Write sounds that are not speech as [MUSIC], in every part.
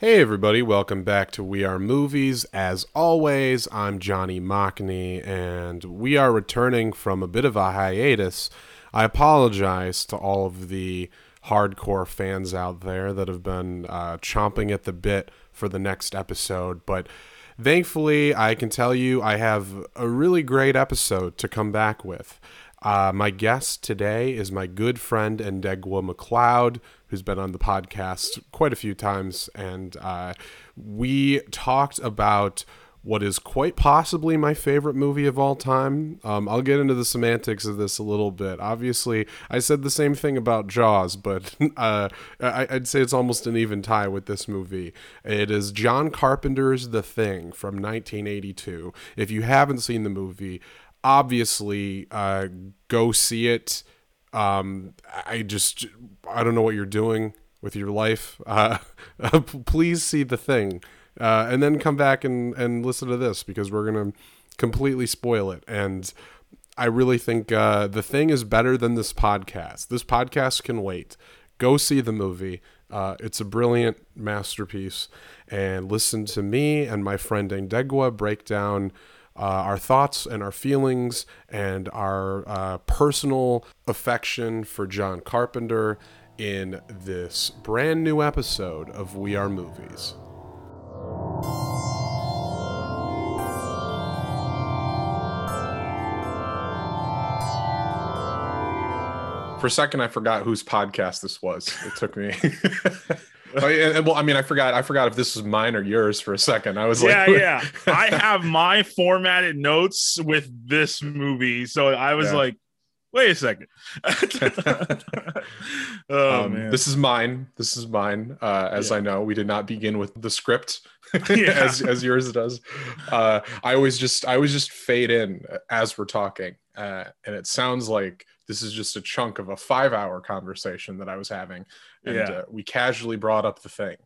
Hey, everybody, welcome back to We Are Movies. As always, I'm Johnny Mocny, and we are returning from a bit of a hiatus. I apologize to all of the hardcore fans out there that have been uh, chomping at the bit for the next episode, but thankfully, I can tell you I have a really great episode to come back with. Uh, my guest today is my good friend Ndegwa McCloud, who's been on the podcast quite a few times, and uh, we talked about what is quite possibly my favorite movie of all time. Um, I'll get into the semantics of this a little bit. Obviously, I said the same thing about Jaws, but [LAUGHS] uh, I, would say it's almost an even tie with this movie. It is John Carpenter's The Thing from 1982. If you haven't seen the movie, obviously uh, go see it. Um, I just I don't know what you're doing with your life. Uh, [LAUGHS] please see the thing, uh, and then come back and and listen to this because we're gonna completely spoil it. And I really think uh, the thing is better than this podcast. This podcast can wait. Go see the movie. Uh, it's a brilliant masterpiece, and listen to me and my friend Ndegwa break down uh, our thoughts and our feelings and our uh, personal affection for John Carpenter in this brand new episode of We Are Movies. For a second, I forgot whose podcast this was. It took me. [LAUGHS] oh, yeah, well, I mean, I forgot. I forgot if this was mine or yours for a second. I was yeah, like, yeah. Yeah. [LAUGHS] I have my formatted notes with this movie, so I was yeah. like, wait a second. [LAUGHS] oh um, man, this is mine. This is mine. Uh, as yeah. I know, we did not begin with the script [LAUGHS] as as yours does. Uh, I always just I always just fade in as we're talking, uh, and it sounds like this is just a chunk of a five hour conversation that I was having. And yeah. uh, we casually brought up the thing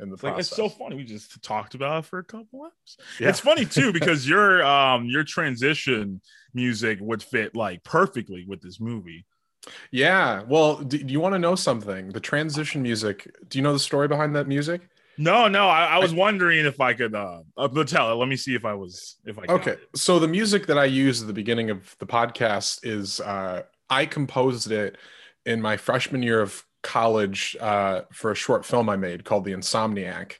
in the like, It's so funny. We just talked about it for a couple hours. Yeah. It's funny too, [LAUGHS] because your um your transition music would fit like perfectly with this movie. Yeah. Well, do, do you want to know something? The transition music, do you know the story behind that music? No, no. I, I was I, wondering if I could uh, uh tell. Let me see if I was if I okay. So the music that I use at the beginning of the podcast is uh I composed it in my freshman year of college uh, for a short film I made called The Insomniac,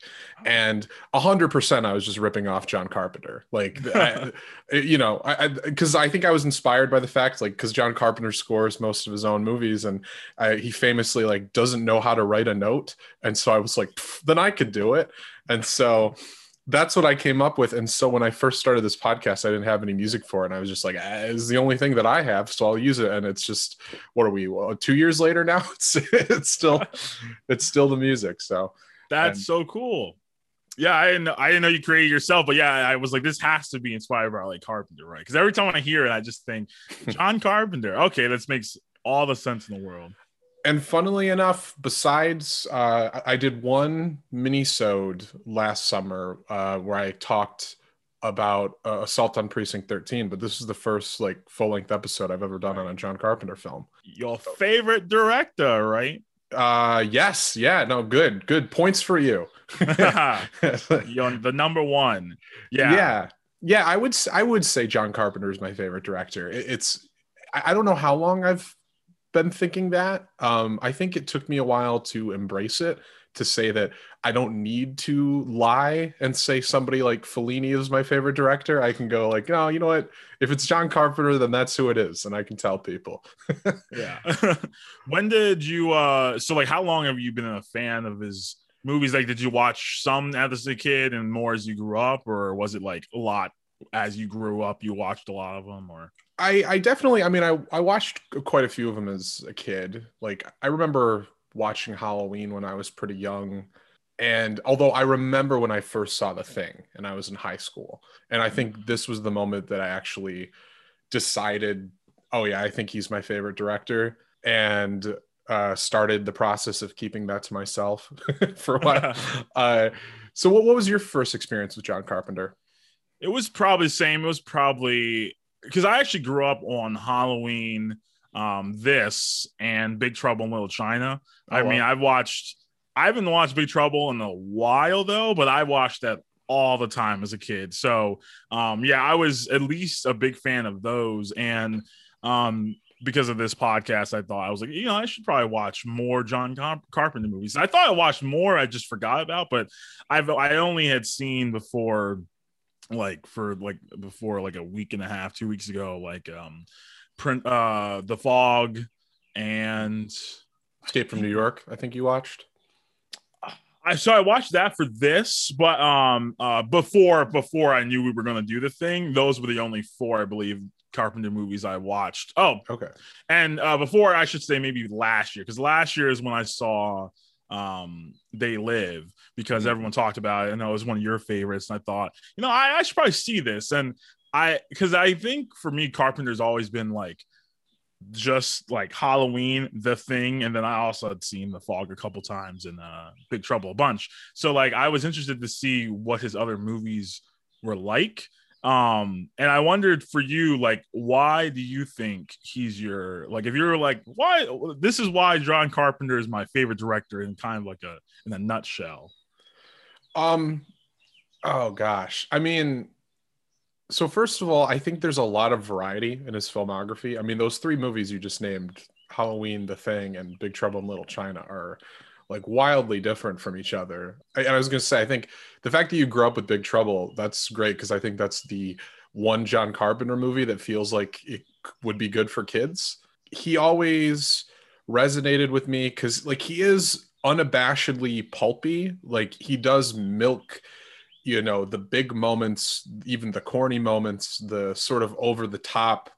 and a hundred percent I was just ripping off John Carpenter, like [LAUGHS] I, you know, because I, I, I, think I was inspired by the fact like because John Carpenter scores most of his own movies, and I, he famously like doesn't know how to write a note, and so I was like, then I could do it, and so that's what I came up with. And so when I first started this podcast, I didn't have any music for it. And I was just like, ah, it's the only thing that I have, so I'll use it. And it's just, what are we? Well, two years later now, [LAUGHS] it's it's still it's still the music. So that's and, so cool. Yeah, I didn't know, I didn't know you created yourself, but yeah, I was like, this has to be inspired by like Carpenter, right? Because every time I hear it, I just think [LAUGHS] John Carpenter. Okay, this makes all the sense in the world and funnily enough, besides uh, I did one mini-sode last summer uh, where I talked about uh, Assault on Precinct 13, but this is the first like full-length episode I've ever done on a John Carpenter film. Your favorite director, right? Uh yes, yeah, no, good, good points for you. [LAUGHS] You're the number one. Yeah, yeah, yeah. I would I would say John Carpenter is my favorite director. It's I don't know how long I've been thinking that. Um, I think it took me a while to embrace it, to say that I don't need to lie and say somebody like Fellini is my favorite director. I can go like, no, you know what? If it's John Carpenter, then that's who it is, and I can tell people. [LAUGHS] yeah. [LAUGHS] when did you? uh So like, how long have you been a fan of his? movies like did you watch some as a kid and more as you grew up or was it like a lot as you grew up you watched a lot of them or I, I definitely, I mean, I, I watched quite a few of them as a kid. Like, I remember watching Halloween when I was pretty young. And although I remember when I first saw the thing and I was in high school, and I think this was the moment that I actually decided, oh, yeah, I think he's my favorite director. And uh, started the process of keeping that to myself [LAUGHS] for a while. [LAUGHS] uh, so, what, what was your first experience with John Carpenter? It was probably the same. It was probably because I actually grew up on Halloween, um, this and Big Trouble in Little China. Oh, I mean, I've watched I haven't watched Big Trouble in a while though, but I watched that all the time as a kid. So um, yeah, I was at least a big fan of those. And um, because of this podcast, I thought I was like, you know, I should probably watch more John Carpenter movies. I thought I watched more, I just forgot about, but I've I only had seen before, like for like before like a week and a half, two weeks ago, like um, print uh, the fog and Escape from New York. I think you watched. I so I watched that for this, but um uh before before I knew we were gonna do the thing, those were the only four I believe Carpenter movies I watched. Oh, okay. And uh, before I should say maybe last year, because last year is when I saw um They Live because mm-hmm. everyone talked about it and it was one of your favorites. And I thought, you know, I, I should probably see this. And I because I think for me, Carpenter's always been like just like Halloween, The Thing, and then I also had seen The Fog a couple times and uh, Big Trouble a bunch. So like I was interested to see what his other movies were like um and i wondered for you like why do you think he's your like if you're like why this is why john carpenter is my favorite director in kind of like a in a nutshell um oh gosh i mean so first of all i think there's a lot of variety in his filmography i mean those three movies you just named halloween the thing and big trouble in little china are like wildly different from each other. And I was going to say, I think the fact that you grew up with Big Trouble, that's great because I think that's the one John Carpenter movie that feels like it would be good for kids. He always resonated with me because, like, he is unabashedly pulpy. Like, he does milk, you know, the big moments, even the corny moments, the sort of over the top,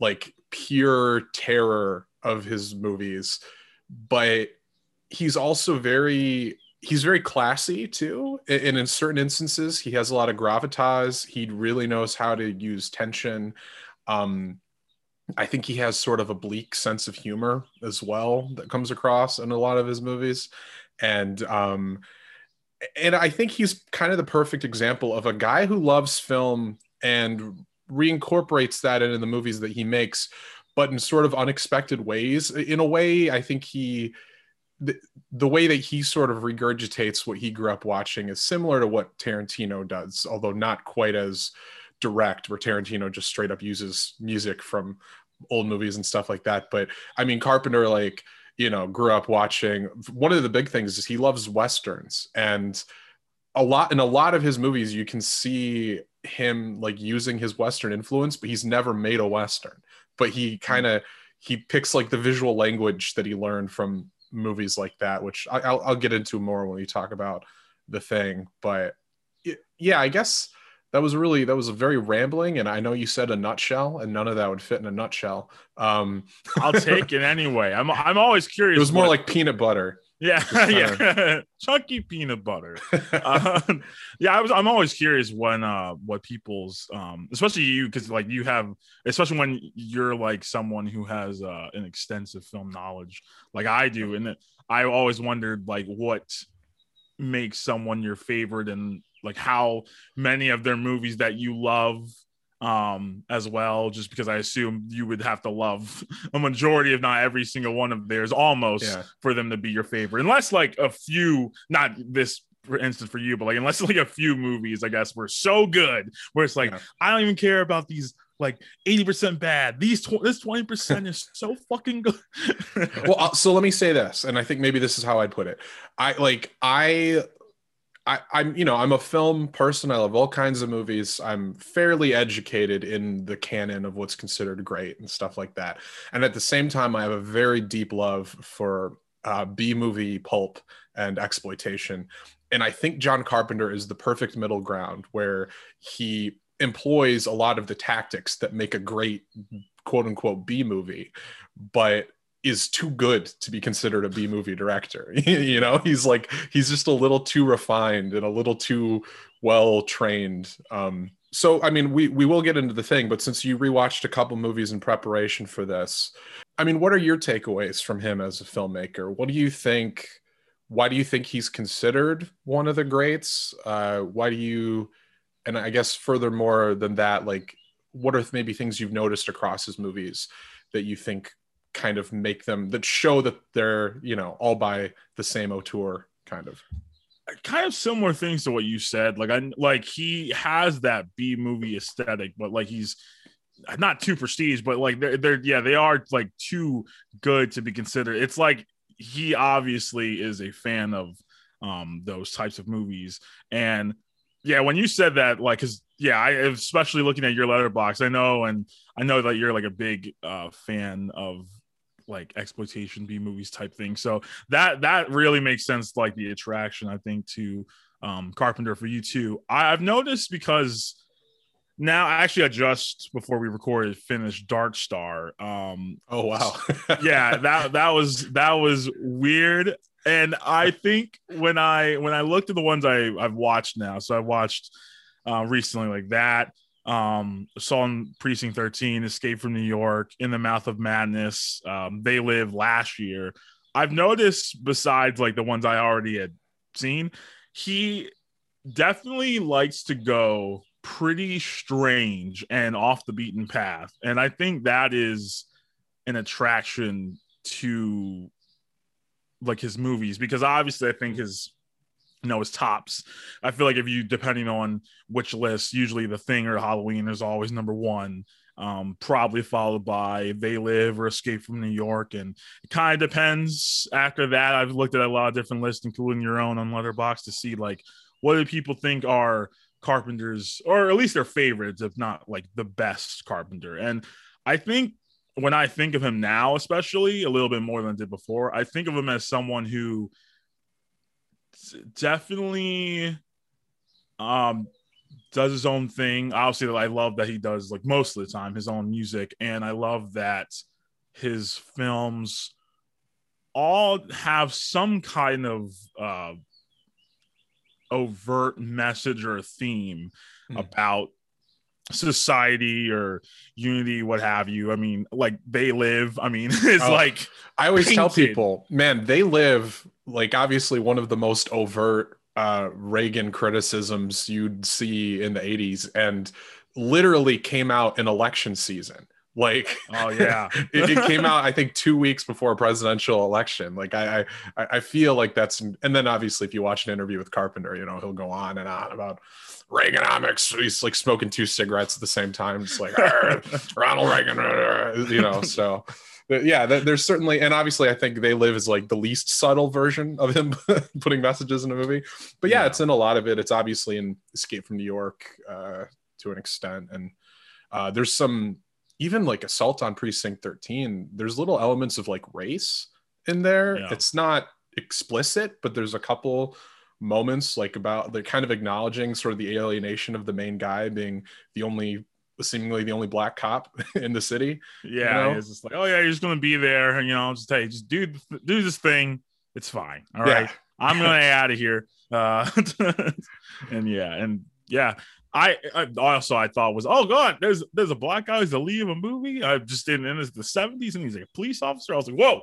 like, pure terror of his movies. But he's also very he's very classy too and in certain instances he has a lot of gravitas he really knows how to use tension um, i think he has sort of a bleak sense of humor as well that comes across in a lot of his movies. And um, and i think he's kind of the perfect example of a guy who loves film and reincorporates that into the movies that he makes but in sort of unexpected ways. In a way i think he the, the way that he sort of regurgitates what he grew up watching is similar to what Tarantino does, although not quite as direct, where Tarantino just straight up uses music from old movies and stuff like that. But I mean, Carpenter, like, you know, grew up watching one of the big things is he loves westerns and a lot in a lot of his movies you can see him like using his western influence but he's never made a western but he mm-hmm. kind of he picks like the visual language that he learned from movies like that, which I, will I'll get into more when we talk about the thing. But yeah, I guess that was really that was a very rambling, and I know you said a nutshell, and none of that would fit in a nutshell. Um, I'll take it [LAUGHS] anyway. I'm I'm always curious. It was more what... like peanut butter. Yeah, [LAUGHS] yeah, chunky peanut butter. uh, [LAUGHS] yeah, I was. I'm always curious when, uh, what people's, um, especially you, because like you have, especially when you're like someone who has uh, an extensive film knowledge, like I do, and I always wondered like what makes someone your favorite, and like how many of their movies that you love um as well just because i assume you would have to love a majority if not every single one of theirs almost yeah. for them to be your favorite unless like a few not this for instance for you but like unless [LAUGHS] like a few movies i guess were so good where it's like yeah. i don't even care about these like 80% bad these tw- this 20% is so fucking good [LAUGHS] well so let me say this and i think maybe this is how i'd put it i like i I, I'm, you know, I'm a film person. I love all kinds of movies. I'm fairly educated in the canon of what's considered great and stuff like that. And at the same time, I have a very deep love for uh, B movie pulp and exploitation. And I think John Carpenter is the perfect middle ground where he employs a lot of the tactics that make a great quote unquote B movie, but is too good to be considered a B movie director. [LAUGHS] you know, he's like he's just a little too refined and a little too well trained. Um, so I mean, we we will get into the thing, but since you rewatched a couple movies in preparation for this, I mean, what are your takeaways from him as a filmmaker? What do you think? Why do you think he's considered one of the greats? Uh, why do you? And I guess furthermore than that, like, what are maybe things you've noticed across his movies that you think kind of make them that show that they're you know all by the same auteur kind of kind of similar things to what you said. Like I like he has that B movie aesthetic, but like he's not too prestige, but like they're, they're yeah, they are like too good to be considered. It's like he obviously is a fan of um those types of movies. And yeah, when you said that, like, cause yeah, I especially looking at your Letterboxd, I know, and I know that you're like a big uh fan of like exploitation B movies type thing. So that that really makes sense, like the attraction, I think, to um, Carpenter for you too. I, I've noticed because now actually I just before we recorded finished Dark Star. Um, oh wow, yeah that that was that was weird. And I think when I when I looked at the ones I I've watched now, so I watched uh, recently like that um assault on precinct 13 escape from new york in the mouth of madness um they live last year. I've noticed besides like the ones i already had seen he definitely likes to go pretty strange and off the beaten path. And i think that is an attraction to like his movies because obviously i think his you know his tops. I feel like if you depending on which list usually the thing or halloween is always number one um, probably followed by they live or escape from new york. And it kind of depends. After that i've looked at a lot of different lists including your own on letterboxd to see like what do people think are carpenters or at least their favorites if not like the best carpenter. And i think when i think of him now especially a little bit more than i did before i think of him as someone who definitely um does his own thing. Obviously, I love that he does like most of the time his own music, and I love that his films all have some kind of uh, overt message or theme mm. about society or unity what have you i mean like they live i mean [LAUGHS] it's oh, like i always painted. tell people man they live like obviously one of the most overt uh reagan criticisms you'd see in the 80s and literally came out in election season like oh yeah [LAUGHS] it, it, came out i think two weeks before a presidential election like I, I i feel like that's and then obviously if you watch an interview with carpenter you know he'll go on and on about Reaganomics. He's like smoking two cigarettes at the same time. It's like Ronald Reagan, [LAUGHS] you know. So yeah, there's certainly, and obviously, I think they live as like the least subtle version of him [LAUGHS] putting messages in a movie. But yeah, yeah, it's in a lot of it. It's obviously in Escape from New York uh, to an extent, and uh, there's some even like Assault on Precinct 13. There's little elements of like race in there. Yeah. It's not explicit, but there's a couple moments like about they're kind of acknowledging sort of the alienation of the main guy being the only seemingly the only black cop [LAUGHS] in the city yeah you know? it's just like oh yeah you're just gonna be there and you know just hey just do do this thing it's fine all right yeah. i'm gonna out of here uh [LAUGHS] and yeah and yeah I, I, also I thought was oh god there's there's a black guy who's the lead of a movie I just didn't in the 70s and he's like a police officer I was like whoa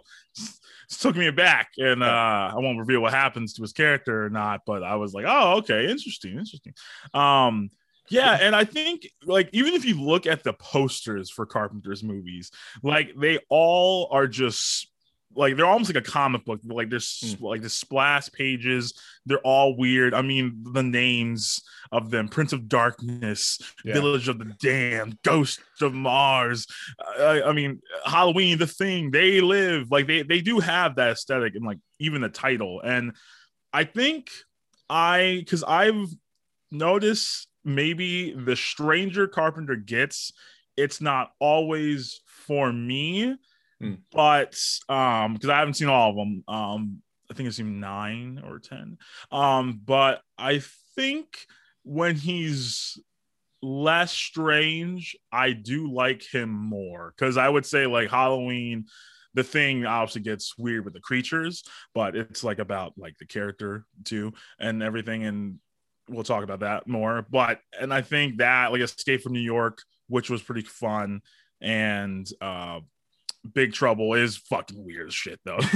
took me aback and uh, I won't reveal what happens to his character or not but I was like oh okay interesting interesting um yeah and I think like even if you look at the posters for Carpenter's movies like they all are just like they're almost like a comic book like there's mm. like the splash pages they're all weird i mean the names of them prince of darkness yeah. village of the damned ghost of mars I, I, mean halloween the thing they live like they they do have that aesthetic and like even the title and i think i because i've noticed maybe the stranger carpenter gets it's not always for me Mm. But um, because I haven't seen all of them, um, I think I've seen nine or ten. Um, but I think when he's less strange, I do like him more because I would say like Halloween. The thing obviously gets weird with the creatures, but it's like about like the character too and everything. And we'll talk about that more. But and I think that like Escape from New York, which was pretty fun, and uh Big Trouble is fucking weird as shit though. [LAUGHS]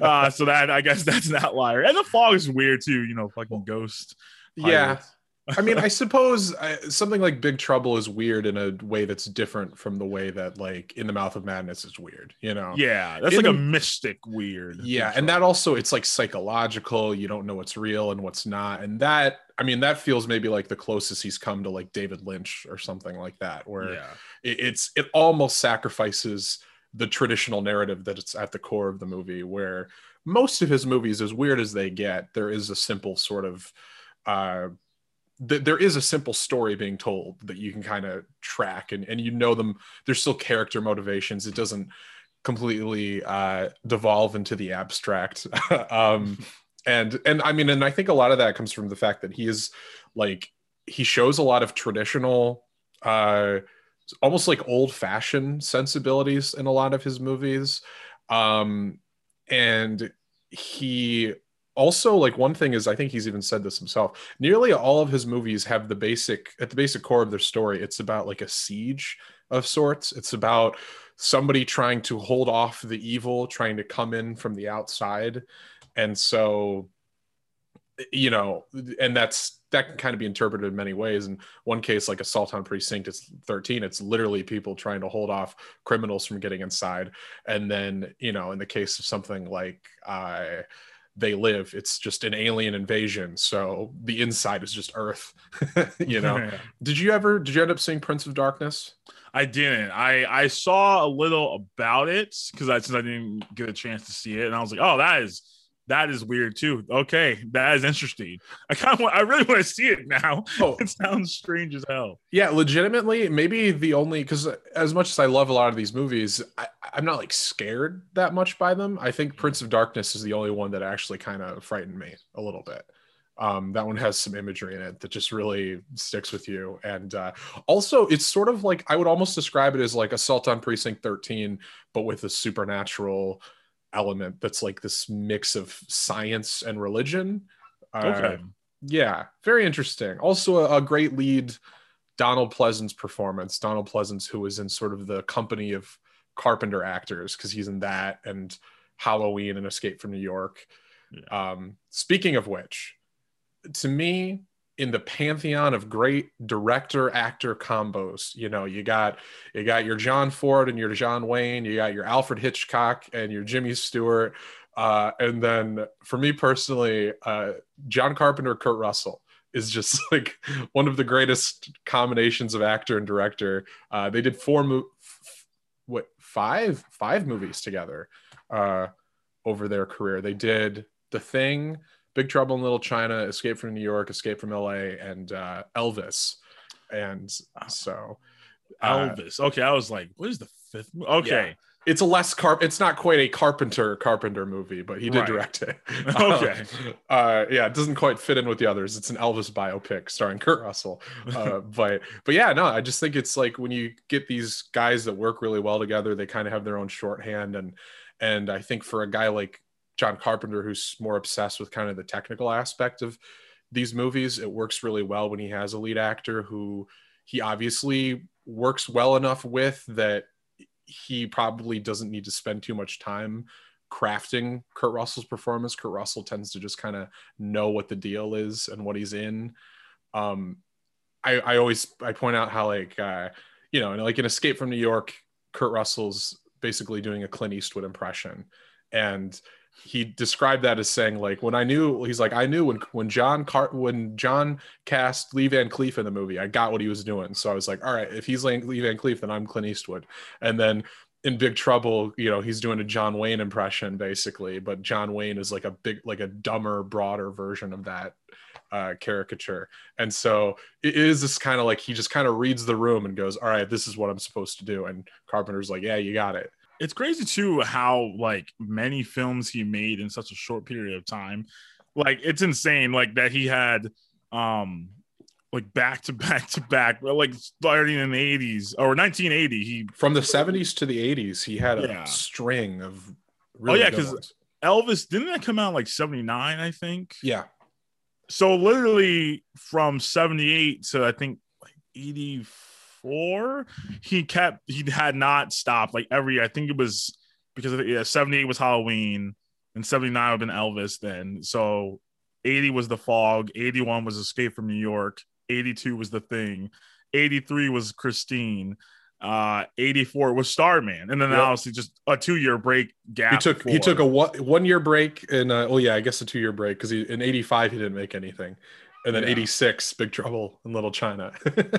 uh, so that I guess that's an outlier. And the fog is weird too, you know, fucking ghost. Yeah. I mean, I suppose I, something like Big Trouble is weird in a way that's different from the way that like In the Mouth of Madness is weird, you know? Yeah, that's In like a the- mystic weird. Yeah, and that also it's like psychological. You don't know what's real and what's not, and that I mean that feels maybe like the closest he's come to like David Lynch or something like that, where yeah. it, it's it almost sacrifices the traditional narrative that it's at the core of the movie where most of his movies as weird as they get there is a simple sort of uh th- there is a simple story being told that you can kind of track and, and you know them there's still character motivations. It doesn't completely uh devolve into the abstract. [LAUGHS] Um and and i mean and i think a lot of that comes from the fact that he is like he shows a lot of traditional uh almost like old fashioned sensibilities in a lot of his movies. Um and he also like one thing is i think he's even said this himself nearly all of his movies have the basic at the basic core of their story it's about like a siege of sorts. It's about somebody trying to hold off the evil trying to come in from the outside. And so you know and that's that can kind of be interpreted in many ways. In one case like assault on precinct it's 13 it's literally people trying to hold off criminals from getting inside. And then you know in the case of something like uh they live it's just an alien invasion. So the inside is just earth [LAUGHS] you know? Did you ever did you end up seeing prince of darkness? I didn't. I I saw a little about it because I since I didn't get a chance to see it, and I was like, oh, that is that is weird too. Okay, that is interesting. I kind of want. I really want to see it now. [LAUGHS] oh It sounds strange as hell. yeah legitimately maybe the only because as much as i love a lot of these movies I, i'm not like scared that much by them i think prince of darkness is the only one that actually kind of frightened me a little bit um, that one has some imagery in it that just really sticks with you and uh, also it's sort of like i would almost describe it as like assault on precinct 13 but with a supernatural element that's like this mix of science and religion Okay. yeah, very interesting. Also, a, a great lead, Donald Pleasence performance. Donald Pleasence, who was in sort of the company of Carpenter actors, because he's in that and Halloween and Escape from New York. Um, speaking of which, to me, in the pantheon of great director actor combos, you know, you got you got your John Ford and your John Wayne, you got your Alfred Hitchcock and your Jimmy Stewart. Uh, and then for me personally, uh, John Carpenter, Kurt Russell is just [LAUGHS] like one of the greatest combinations of actor and director. Uh, they did four, mo- f- what five, five movies together uh, over their career. They did The Thing, Big Trouble in Little China, Escape from New York, Escape from L.A., and uh, Elvis. And so, uh, Elvis. Okay, I was like, what is the fifth? Okay, it's a less carp. It's not quite a Carpenter Carpenter movie, but he did Right. direct it. [LAUGHS] Okay. uh, yeah, it doesn't quite fit in with the others. It's an Elvis biopic starring Kurt Russell. Uh, [LAUGHS] but but yeah, no, I just think it's like when you get these guys that work really well together, they kind of have their own shorthand, and and I think for a guy like John Carpenter, who's more obsessed with kind of the technical aspect of these movies, it works really well when he has a lead actor who he obviously works well enough with that he probably doesn't need to spend too much time crafting Kurt Russell's performance. Kurt Russell tends to just kind of know what the deal is and what he's in. Um, I, I always I point out how like uh, you know, like in Escape from New York, Kurt Russell's basically doing a Clint Eastwood impression, and he described that as saying like when I knew he's like I knew when when John Car- when John cast Lee Van Cleef in the movie, I got what he was doing. So I was like, all right, if he's Lee Van Cleef, then I'm Clint Eastwood. And then in Big Trouble, you know, he's doing a John Wayne impression basically, but John Wayne is like a big, like a dumber, broader version of that uh, caricature. And so it is this kind of like he just kind of reads the room and goes, "All right, this is what I'm supposed to do." And Carpenter's like, "Yeah, you got it." It's crazy too how like many films he made in such a short period of time. Like it's insane. Like that he had um like back to [LAUGHS] back to back, like starting in the 80s or 1980. He From the 70s to the 80s, he had a Yeah. string of. Oh, yeah, because. Elvis didn't that come out like 79, I think. yeah, So literally from 78 to I think like 84, he kept he had not stopped like every I think it was because of, yeah, 78 was Halloween and 79 would have been Elvis then. So 80 was the fog, 81 was Escape from New York, 82 was The Thing, 83 was Christine, uh 84 was Starman, and then Yep. obviously just a two year break gap. He took he took a one, one year break and uh, well yeah I guess a two year break because in '85 he didn't make anything, and then Yeah. '86 Big Trouble in Little China.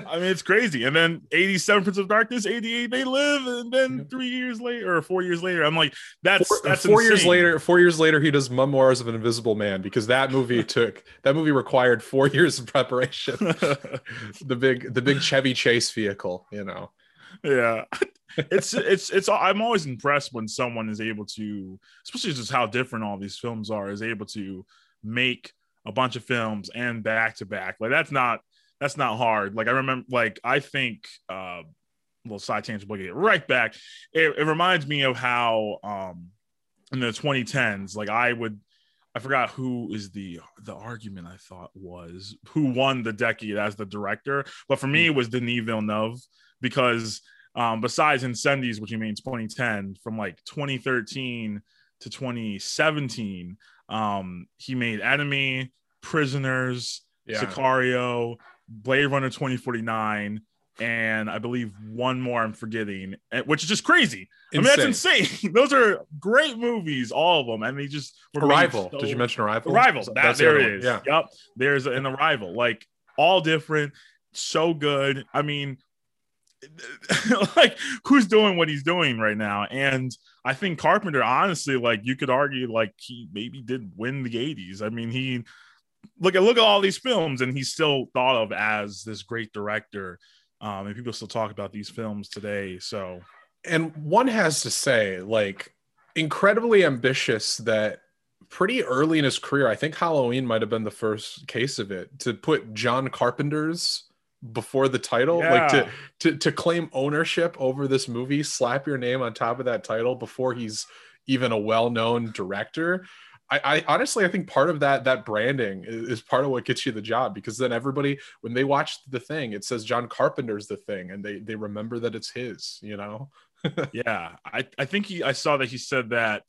I mean, it's crazy. And then 87 Prince of Darkness, 88 They Live, and then Yep. three years later or four years later, I'm like, that's four, that's four years later four years later he does memoirs of an invisible man because that movie [LAUGHS] took that movie required four [LAUGHS] years of preparation [LAUGHS] the big the big chevy chase vehicle you know yeah it's it's it's i'm always impressed when someone is able to especially just how different all these films are is able to make a bunch of films and back to back. Like that's not that's not hard. Like i remember like i think uh little side tangent but get right back it, it reminds me of how um in the 2010s like i would I forgot who is the the argument I thought was who won the decade as the director, but for me it was Denis Villeneuve because um, besides Incendies, which he made in 2010, from like 2013 to 2017, um, he made Enemy, Prisoners, yeah Sicario, Blade Runner 2049, and I believe one more I'm forgetting, eh, which is just crazy. I mean, that's insane. [LAUGHS] Those are great movies, all of them, I mean, just arrival so- did you mention arrival Arrival. That, That's the there it yeah Yep. There's an arrival. Like all different, so good. I mean, [LAUGHS] like who's doing what he's doing right now? And I think Carpenter, honestly, like you could argue, like he maybe did win the 80s. I mean, he look at look at all these films, and he's still thought of as this great director. Um, and people still talk about these films today. So and one has to say like incredibly ambitious that pretty early in his career i think halloween might have been the first case of it to put john carpenter's before the title like to, to to claim ownership over this movie slap your name on top of that title before he's even a well-known director. I, I honestly i think part of that that branding is, is part of what gets you the job because then everybody when they watch the thing it says john carpenter's the thing and they they remember that it's his you know? [LAUGHS] Yeah, I, I think he I saw that he said that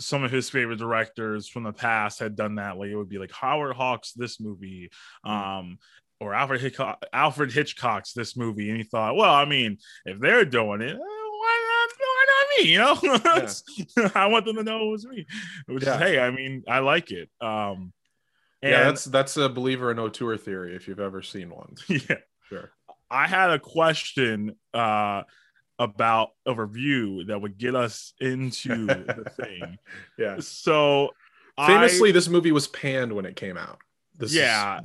some of his favorite directors from the past had done that. Like it would be like Howard Hawks this movie, um, or Alfred Hitchcock, Alfred Hitchcock's this movie, and he thought, well, I mean, if they're doing it, eh, why not? Why not me? You know, [LAUGHS] I want them to know it was me. Which Yeah. is, hey, I mean, I like it. Um, and yeah, that's that's a believer in auteur theory if you've ever seen one. [LAUGHS] yeah. Sure. I had a question uh, about a review that would get us into [LAUGHS] the thing. Yeah. So Famously, I, this movie was panned when it came out. This is- Yeah.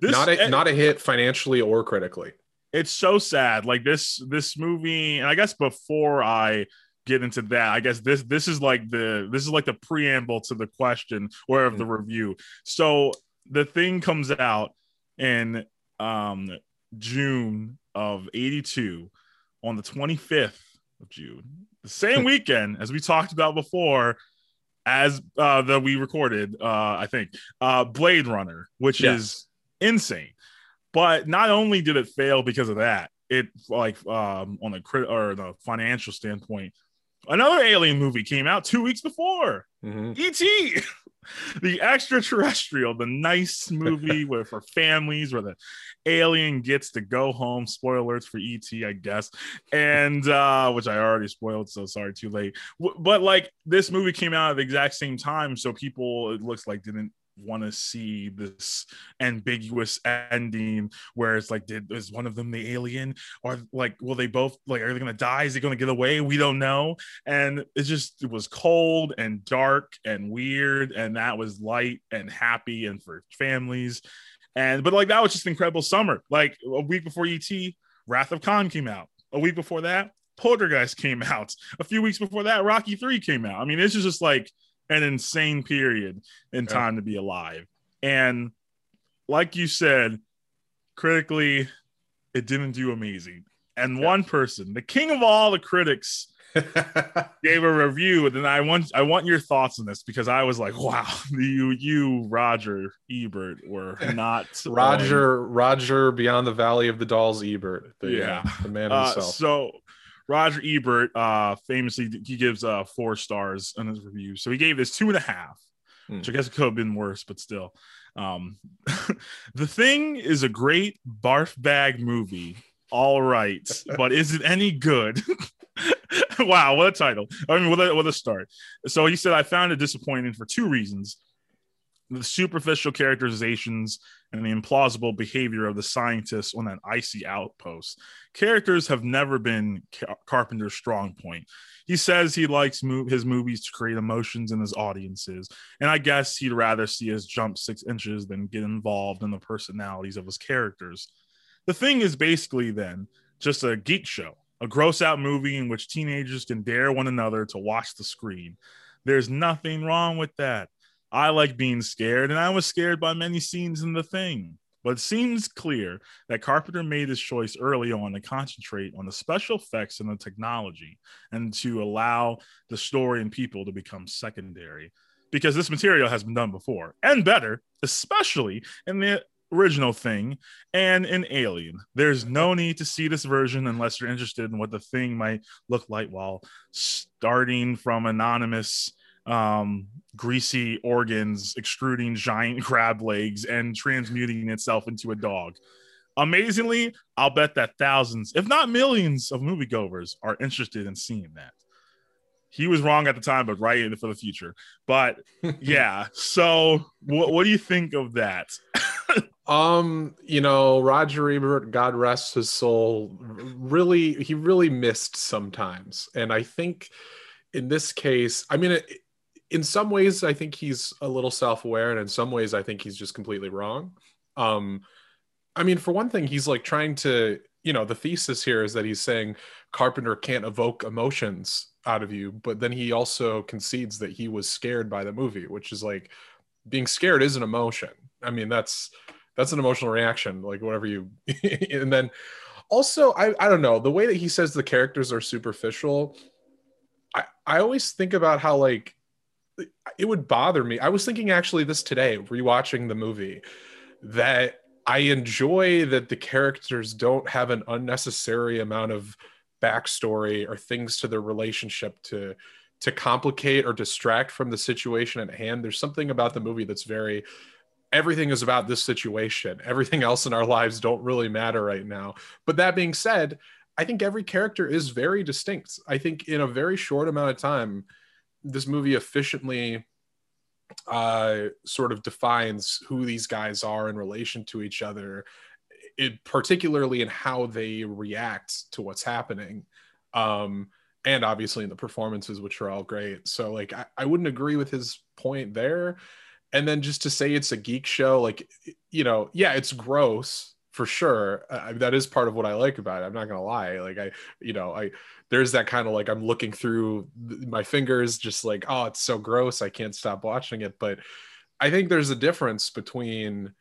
This, not a eh, not a hit financially or critically. it's so sad. Like this this movie, and I guess before I get into that, I guess this this is like the this is like the preamble to the question or of the review. So the thing comes out in um June of 82 on the 25th of June. The same weekend as we talked about before as uh that we recorded uh I think uh Blade Runner, which Yes. is insane. But not only did it fail because of that, it like um on the crit or the financial standpoint, another alien movie came out two weeks before. Mhm. E.T. [LAUGHS] the extraterrestrial, the nice movie [LAUGHS] where for families where the alien gets to go home. Spoilers for E.T., I guess, and uh, which I already spoiled, so sorry, too late. W- but like this movie came out at the exact same time, so people it looks like didn't want to see this ambiguous ending where it's like did is one of them the alien? Or like will they both like are they gonna die? Is he gonna get away? We don't know. And it just it was cold and dark and weird and that was light and happy and for families. And but like that was just incredible summer. Like a week before et wrath of khan came out. A week before that poltergeist came [LAUGHS] out. A few weeks before that rocky 3 came out. I mean this is just like an insane period in Yeah. time to be alive and like you said critically it didn't do amazing and Yeah. one person the king of all the critics [LAUGHS] gave a review and then i want i want your thoughts on this because i was like wow [LAUGHS] you you roger ebert were [LAUGHS] not on- Roger Roger Beyond the Valley of the Dolls Ebert. The, Yeah. uh, the man uh, himself. so roger ebert uh famously he gives uh four stars in his review so he gave this two and a half Hmm. which i guess it could have been worse but still Um, [LAUGHS] the thing is a great barf bag movie. All right, but is it any good? [LAUGHS] wow, what a title! I mean, what a, what a start. So he said, I found it disappointing for two reasons: the superficial characterizations and the implausible behavior of the scientists on that icy outpost. Characters have never been Carpenter's strong point. He says he likes his movies to create emotions in his audiences, and I guess he'd rather see us jump six inches than get involved in the personalities of his characters. The thing is basically then just a geek show, a gross out movie in which teenagers can dare one another to watch the screen. There's nothing wrong with that. I like being scared, and I was scared by many scenes in The Thing. But it seems clear that Carpenter made his choice early on to concentrate on the special effects and the technology and to allow the story and people to become secondary because this material has been done before and better, especially in the original thing and in Alien. There's no need to see this version unless you're interested in what the thing might look like while starting from anonymous um, greasy organs, extruding giant [LAUGHS] crab legs, and transmuting itself into a dog. Amazingly, I'll bet that thousands, if not millions, of moviegoers are interested in seeing that. He was wrong at the time, but right for the future. But [LAUGHS] yeah, so what, what do you think of that? [LAUGHS] um, you know, Roger Ebert, God rest his soul, really, he really missed sometimes, and I think in this case, I mean, it, in some ways i think he's a little self-aware and in some ways i think he's just completely wrong. Um i mean for one thing he's like trying to you know the thesis here is that he's saying carpenter can't evoke emotions out of you but then he also concedes that he was scared by the movie which is like being scared is an emotion. I mean that's that's an emotional reaction like whatever you [LAUGHS] and then also I, I don't know the way that he says the characters are superficial I, I always think about how like it would bother me. I was thinking actually this today, rewatching the movie, that I enjoy that the characters don't have an unnecessary amount of backstory or things to their relationship to to complicate or distract from the situation at hand. There's something about the movie that's very everything is about this situation. [LAUGHS] Everything else in our lives don't really matter right now. But that being said, I think every character is very distinct. I think in a very short amount of time, this movie efficiently uh, sort of defines who these guys are in relation to each other, it, particularly in how they react to what's happening. Um, and obviously in the performances, which are all great. So, like, I, I wouldn't agree with his point there. And then just to say it's a geek show, like, you know, yeah, it's gross for sure. Uh, that is part of what I like about it. I'm not gonna lie. Like, I, you know, I there's that kind of like I'm looking through my fingers, just like, oh, it's so gross. I can't stop watching it. But I think there's a difference between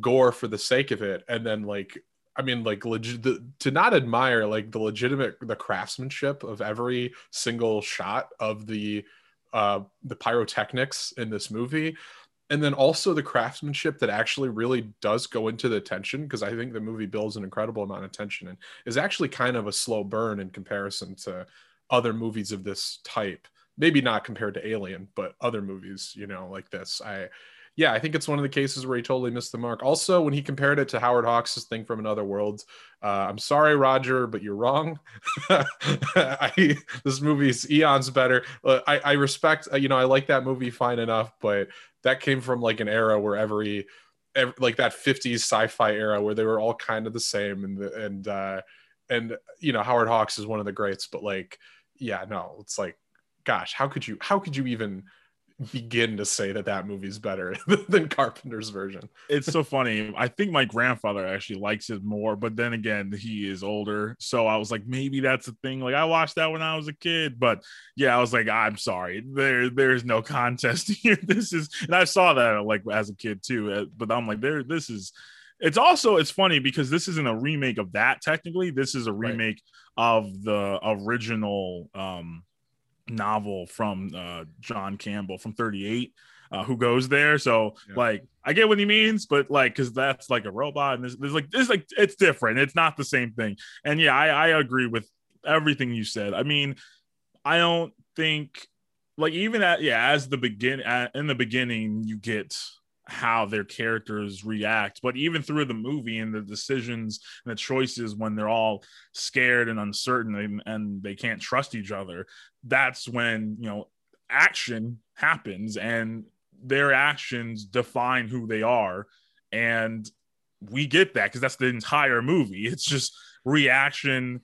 gore for the sake of it and then like I mean, like legit to not admire like the legitimate the craftsmanship of every single shot of the uh the pyrotechnics in this movie and then also the craftsmanship that actually really does go into the tension because I think the movie builds an incredible amount of tension and is actually kind of a slow burn in comparison to other movies of this type. Maybe not compared to Alien, but other movies, you know, like this. I yeah, I think it's one of the cases where he totally missed the mark. Also, when he compared it to Howard Hawks' thing from another world, uh, I'm sorry, Roger, but you're wrong. [LAUGHS] I, this movie's eons better. I, I respect, uh, you know, I like that movie fine enough, but that came from like an era where every, every like that 50s sci-fi era where they were all kind of the same and and uh and you know Howard Hawks is one of the greats but like yeah no it's like gosh how could you how could you even begin to say that that movie's better [LAUGHS] than Carpenter's version. It's so [LAUGHS] funny. I think my grandfather actually likes it more, but then again, he is older. So I was like, maybe that's a thing. Like I watched that when I was a kid, but yeah, I was like, I'm sorry. There, there's no [LAUGHS] contest here. This is, and I saw that like as a kid too. Uh, but I'm like, there, this is. It's also it's funny because this isn't a remake of that technically. This is a remake right. of the original um novel from uh, John Campbell from 38 uh, who goes there. So yeah. like I get what he means, but like because that's like a robot and there's, there's like there's like it's different. It's not the same thing. And yeah, I, I agree with everything you said. I mean, I don't think like even at yeah as the begin at, in the beginning you get how their characters react but even through the movie and the decisions and the choices when they're all scared and uncertain and, and they can't trust each other that's when you know action happens and their actions define who they are. And we get that because that's the entire movie. [LAUGHS] It's just reaction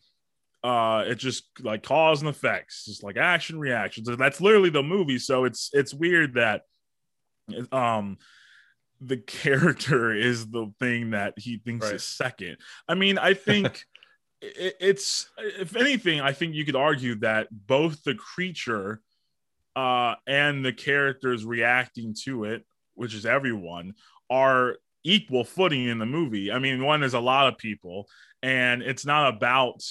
uh it just like cause and effects just like action reactions. That's literally the movie. So it's it's weird that um the [LAUGHS] character is the thing that he thinks right. is second. I mean i think [LAUGHS] it, it's if anything i think you could argue that both the creature uh and the characters reacting to it which is everyone are equal footing in the movie. I mean, one is a lot of people, and it's not about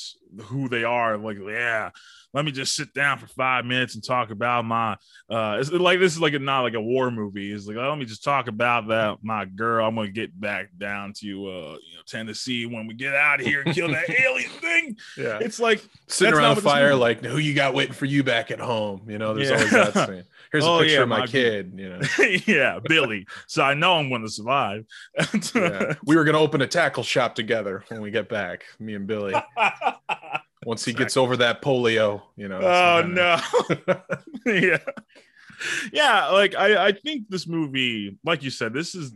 who they are. Like, yeah, let me just sit down for five minutes and talk about my. Uh, it's like this is like a not like a war movie. It's like let me just talk about that my girl. I'm gonna get back down to uh, you know Tennessee when we get out of here and kill that [LAUGHS] alien thing. Yeah, it's like sitting around the fire, like who you got waiting for you back at home. You know, there's yeah. always that scene. [LAUGHS] Here's a oh, picture yeah, of my, my kid. You know, [LAUGHS] yeah, Billy. So I know I'm going to survive. yeah. We were going to open a tackle shop together when we get back, me and Billy. [LAUGHS] Once he gets over that polio, you know. Oh no. [LAUGHS] [LAUGHS] yeah. Yeah, like I, I think this movie, like you said, this is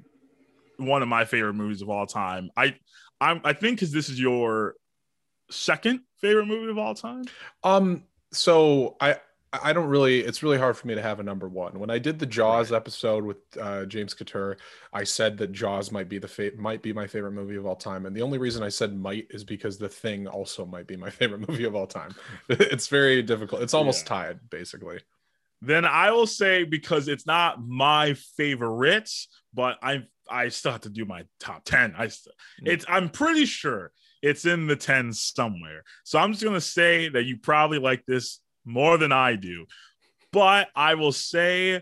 one of my favorite movies of all time. I I'm I think because this is your second favorite movie of all time. Um, so I I don't really. It's really hard for me to have a number one. When I did the Jaws right. episode with uh, James Couture, I said that Jaws might be the fa- might be my favorite movie of all time, and the only reason I said might is because The Thing also might be my [LAUGHS] favorite movie of all time. [LAUGHS] it's very difficult. It's almost yeah. tied, basically. Then I will say because it's not my favorite, but I I still have to do my top ten. I st- mm. it's I'm pretty sure it's in the ten somewhere. So I'm just gonna say that you probably like this more than I do. But I will say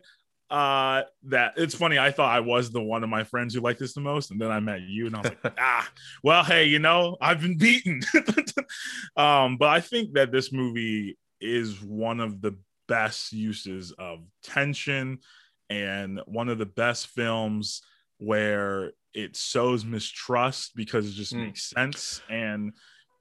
uh that it's funny i thought i was the one of my friends who liked this the most and then i met you and i was like [LAUGHS] ah well hey you know i've been beaten [LAUGHS] um but i think that this movie is one of the best uses of tension and one of the best films where it sows mistrust because it just mm. makes sense and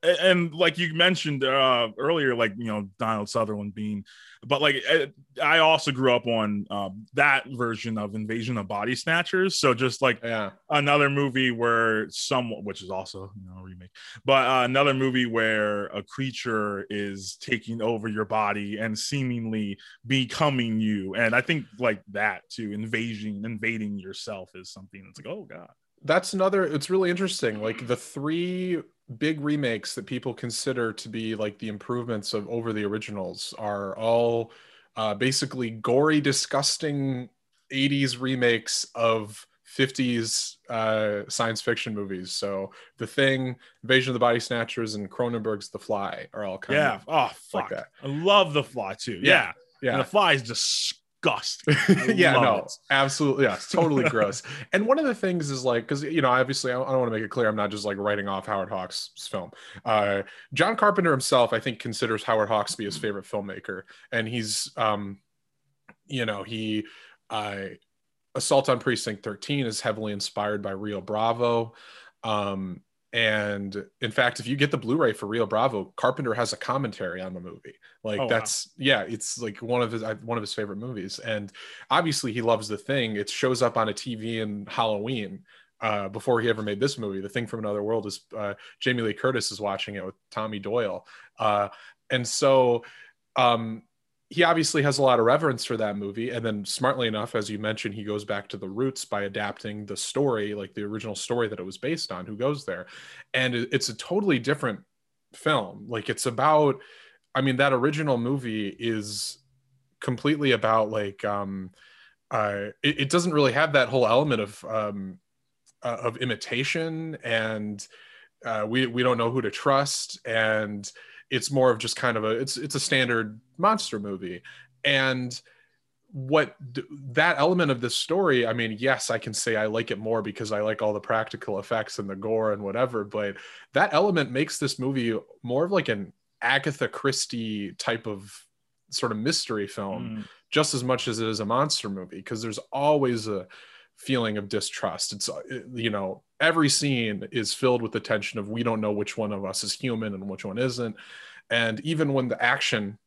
and like you mentioned uh, earlier, like you know Donald Sutherland being, but like eh, I also grew up on uh, that version of Invasion of Body Snatchers. So just like yeah. another movie where some, which is also you know a remake, but uh, another movie where a creature is taking over your body and seemingly becoming you. And I think like that too, invasion, invading yourself is something that's like oh god. That's another. It's really interesting. Like the three big remakes that people consider to be like the improvements of over the originals are all uh, basically gory, disgusting 80s remakes of 50s uh, science fiction movies. So The Thing, Invasion of the Body Snatchers, and Cronenberg's The Fly are all kind of, yeah. of oh fuck. Like. I love The Fly too. Yeah, yeah. yeah. The Fly is just disgusting. [LAUGHS] yeah, no, it. absolutely. Yeah, it's totally [LAUGHS] gross. And one of the things is like, because, you know, obviously, I, I don't want to make it clear I'm not just like writing off Howard Hawks' film. Uh, John Carpenter himself, I think, considers Howard Hawks to be his favorite filmmaker. And he's, um, you know, he, uh, Assault on Precinct 13 is heavily inspired by Rio Bravo. Um, and in fact if you get the blu-ray for rio bravo carpenter has a commentary on the movie. Like oh, that's wow. yeah it's like one of his one of his favorite movies. And obviously he loves the thing. It shows up on a tv in halloween uh, before he ever made this movie. The thing from another world is uh, jamie lee curtis is watching it with tommy doyle. Uh, and so um, he obviously has a lot of reverence for that movie. And then smartly enough as you mentioned he goes back to the roots by adapting the story like the original story that it was based on who goes there? And it's a totally different film. Like it's about i mean that original movie is completely about like um uh it, it doesn't really have that whole element of um uh, of imitation. And uh, we we don't know who to trust. And it's more of just kind of a it's it's a standard monster movie and what that element of this story i mean yes i can say i like it more because i like all the practical effects and the gore and whatever but that element makes this movie more of like an agatha christie type of sort of mystery film mm. just as much as it is a monster movie because there's always a feeling of distrust. It's uh, you know every scene is filled with the tension of we don't know which one of us is human and which one isn't, and even when the action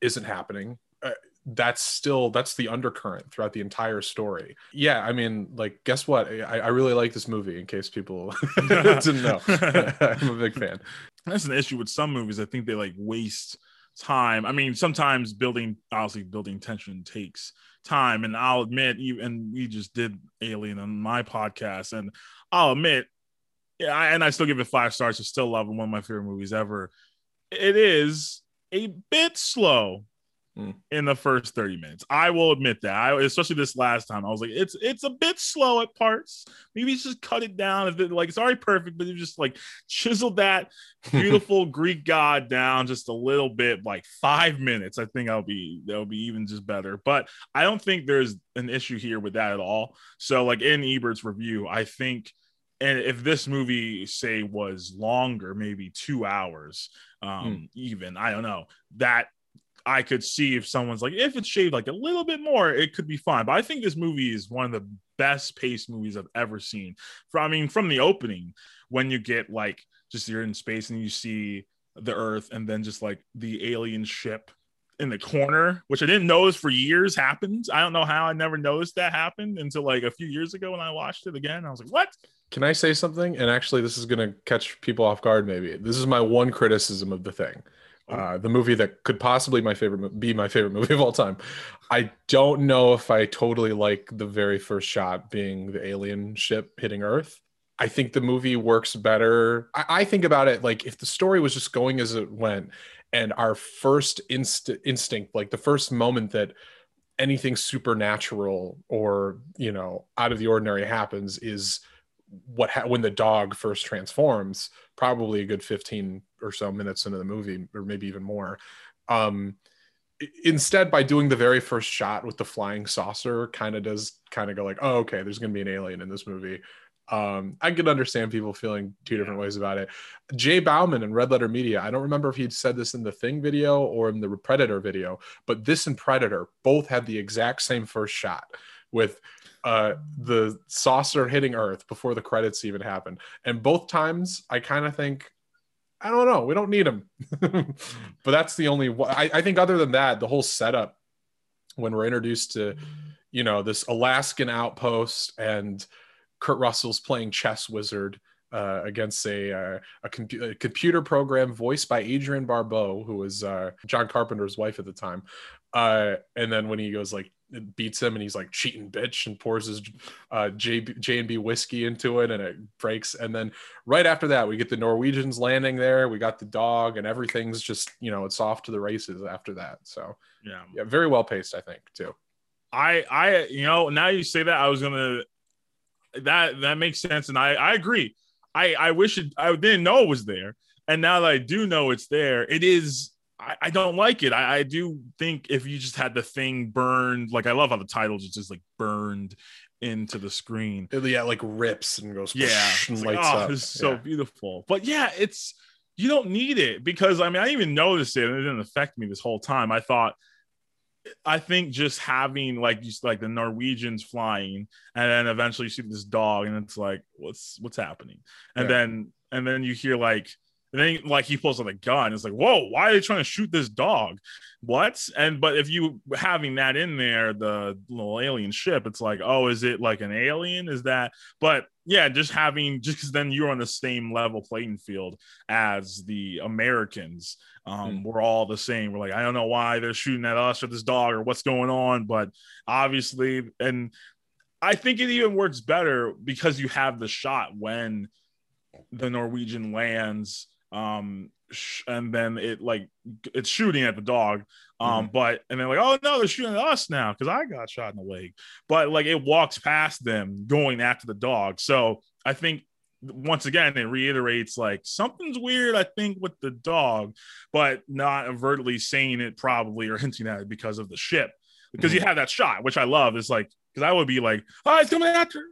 isn't happening. Uh, that's still that's the undercurrent throughout the entire story. Yeah i mean like guess what? I, I really like this movie in case people [LAUGHS] didn't know. [LAUGHS] [LAUGHS] I'm a big fan. That's an issue with some movies. I think they like waste time i mean sometimes building obviously building tension takes time. And I'll admit, and we just did Alien on my podcast, and I'll admit, yeah, and I still give it five stars. I still love it. One of my favorite movies ever. It is a bit slow mm. in the first 30 minutes. I will admit that. I, especially this last time, I was like, it's it's a bit slow at parts. Maybe just cut it down. If it, like it's already perfect, but you just like chiseled that [LAUGHS] beautiful Greek god down just a little bit, like five minutes. I think I'll be that'll be even just better. But I don't think there's an issue here with that at all. So like in Ebert's review, I think and if this movie say was longer maybe two hours um mm. even i don't know that I could see if someone's like, if it's shaved like a little bit more, it could be fine. But I think this movie is one of the best paced movies I've ever seen. From I mean, from the opening, when you get like just you're in space and you see the Earth, and then just like the alien ship in the corner, which I didn't notice for years happened. I don't know how I never noticed that happened until like a few years ago when I watched it again. I was like, what? Can I say something? And actually, this is going to catch people off guard, maybe. This is my one criticism of the thing uh, the movie that could possibly my favorite be my favorite movie of all time. I don't know if I totally like the very first shot being the alien ship hitting Earth. I think the movie works better. I, I think about it like if the story was just going as it went, and our first inst- instinct, like the first moment that anything supernatural or you know out of the ordinary happens, is what ha- when the dog first transforms probably a good 15 or so minutes into the movie or maybe even more. Um instead by doing the very first shot with the flying saucer kind of does kind of go like oh okay there's going to be an alien in this movie. Um i could understand people feeling two different ways about it. Jay bauman and red letter media i don't remember if he'd said this in the thing video or in the predator video but this and predator both had the exact same first shot with uh, the saucer hitting Earth before the credits even happen. And both times, I kind of think, I don't know, we don't need him. [LAUGHS] but that's the only. I, I think other than that, the whole setup when we're introduced to, you know, this Alaskan outpost and Kurt Russell's playing chess wizard. Uh, against a, uh, a, com- a, computer program voiced by Adrienne Barbeau, who was uh, John Carpenter's wife at the time. Uh, and then when he goes like beats him and he's like cheating bitch and pours his uh, J J and B whiskey into it and it breaks. And then right after that, we get the Norwegians landing there. We got the dog and everything's just you know it's off to the races after that. So yeah, yeah, very well paced, I think too. I I you know now you say that I was gonna that that makes sense and I I agree. I I wish it I didn't know it was there and now that I do know it's there, it is I, I don't like it. I, I, do think if you just had the thing burned, like I love how the titles is just like burned into the screen. Uh, yeah, like rips and goes yeah, and like, oh, up. It's so yeah. beautiful. But yeah, it's you don't need it because I mean I even noticed it and it didn't affect me this whole time. I thought I think just having like just like the Norwegians flying and then eventually you see this dog and it's like what's what's happening and yeah. then and then you hear like and then like he pulls out a gun. It's like, whoa, why are they trying to shoot this dog? What? And but if you having that in there, the little alien ship, it's like, oh, is it like an alien? Is that? But yeah, just having [LAUGHS] just because then you're on the same level playing field as the Americans. Um, mm. We're all the same. We're like, I don't know why they're shooting at us or this dog or what's going on, but obviously, and I think it even works better because you have the shot when the Norwegian lands um sh- and then it like it's shooting at the dog um mm-hmm. but and they're like oh no they're shooting at us now because i got shot in the leg but like it walks past them going after the dog so i think once again it reiterates like something's weird i think with the dog but not overtly saying it probably or hinting at it because of the ship because mm-hmm. you have that shot which i love is like because i would be like oh he's coming after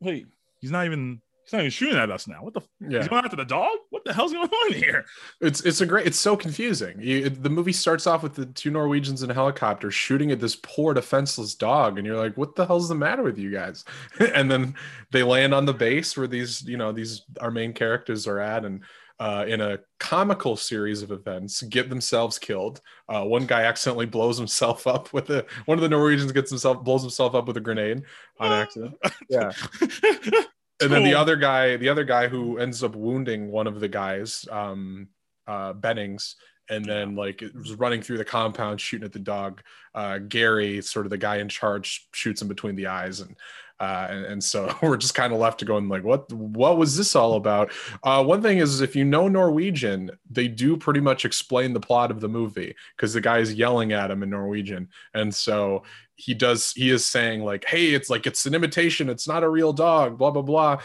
wait he's not even he's not even shooting at us now what the yeah. he's going after the dog what the hell's going on here? It's it's a great. It's so confusing. You, the movie starts off with the two Norwegians in a helicopter shooting at this poor defenseless dog, and you're like, "What the hell's the matter with you guys?" [LAUGHS] and then they land on the base where these you know these our main characters are at, and uh, in a comical series of events, get themselves killed. Uh, one guy accidentally blows himself [LAUGHS] up with a. One of the Norwegians gets himself blows himself up with a grenade on accident. Yeah. [LAUGHS] and then the other guy, the other guy who ends up wounding one of the guys, um, uh, Bennings, and then like it was running through the compound shooting at the dog. Uh, Garry, sort of the guy in charge, shoots him between the eyes, and uh, and, and, so [LAUGHS] we're just kind of left to going like, what what was this all about? Uh, one thing is, if you know Norwegian, they do pretty much explain the plot of the movie because the guy is yelling at him in Norwegian, and so he does he is saying like, hey, it's like it's an imitation, it's not a real dog, blah blah blah,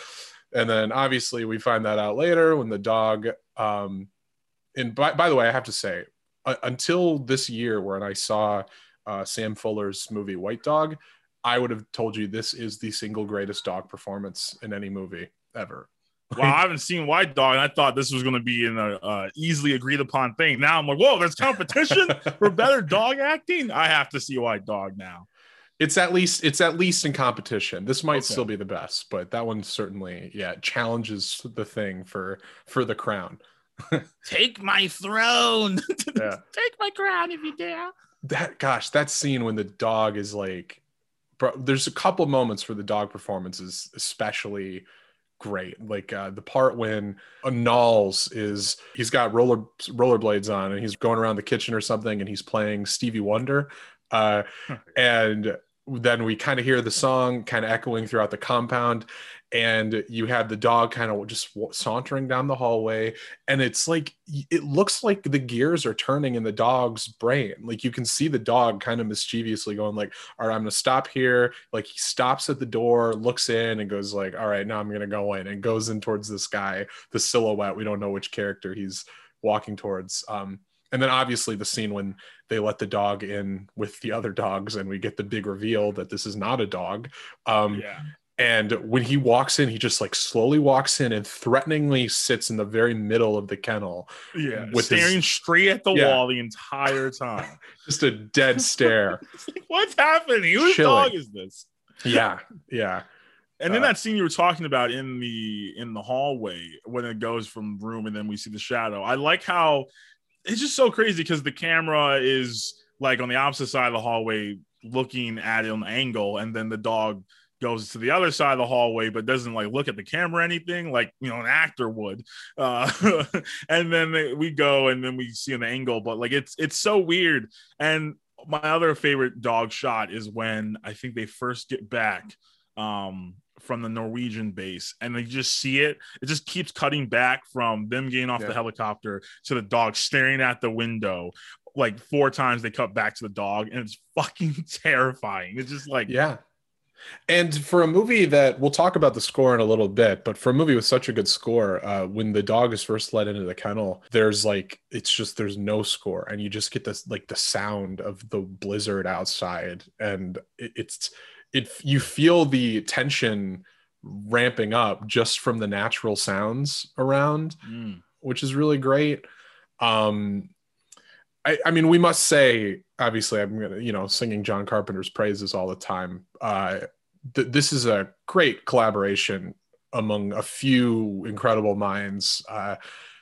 and then obviously we find that out later when the dog. Um, and by, by the way, I have to say, uh, until this year when I saw uh, Sam Fuller's movie White Dog, I would have told you this is the single greatest dog performance in any movie ever. [LAUGHS] Wow, I haven't seen White Dog, and I thought this was going to be in a uh, easily agreed upon thing. Now I'm like, whoa, there's competition for better [LAUGHS] dog acting. I have to see White Dog now. It's at least it's at least in competition. This might okay. still be the best, but that one certainly, yeah, challenges the thing for for the crown. [LAUGHS] Take my throne. yeah. Take my crown if you dare. That gosh, that scene when the dog is like there's a couple moments for the dog performances especially great. Like uh, the part when Nauls is he's got roller rollerblades on and he's going around the kitchen or something and he's playing Stevie Wonder uh, [LAUGHS] and then we kind of hear the song kind of echoing throughout the compound and you have the dog kind of just sauntering down the hallway and it's like it looks like the gears are turning in the dog's brain. Like you can see the dog kind of mischievously going like all right i'm gonna stop here. Like he stops at the door looks in and goes like all right now i'm gonna go in and goes in towards this guy the silhouette. We don't know which character he's walking towards. Um and then obviously the scene when they let the dog in with the other dogs and we get the big reveal that this is not a dog um, yeah. And when he walks in, he just like slowly walks in and threateningly sits in the very middle of the kennel. Yeah, with staring his, straight at the yeah. wall the entire time. [LAUGHS] just a dead stare. [LAUGHS] like, What's happening? Whose dog is this? Yeah, [LAUGHS] yeah. And then uh, that scene you were talking about in the in the hallway when it goes from room and then we see the shadow. I like how it's just so crazy because the camera is like on the opposite side of the hallway looking at an angle, and then the dog goes to the other side of the hallway but doesn't like look at the camera or anything like you know an actor would. Uh [LAUGHS] and then we go and then we see an angle but like it's it's so weird. And my other favorite dog shot is when i think they first get back um from the norwegian base and they just see it. It just keeps cutting back from them getting off yeah. the helicopter to the dog staring at the window like four times they cut back to the dog and it's fucking [LAUGHS] terrifying. It's just like yeah. And for a movie that we'll talk about the score in a little bit, but for a movie with such a good score, uh, when the dog is first let into the kennel, there's like it's just there's no score, and you just get this like the sound of the blizzard outside, and it, it's it you feel the tension ramping up just from the natural sounds around, mm. which is really great. Um, I, I mean, we must say, obviously, I'm gonna, you know, singing John Carpenter's praises all the time. Uh, th- this is a great collaboration among a few incredible minds. Uh,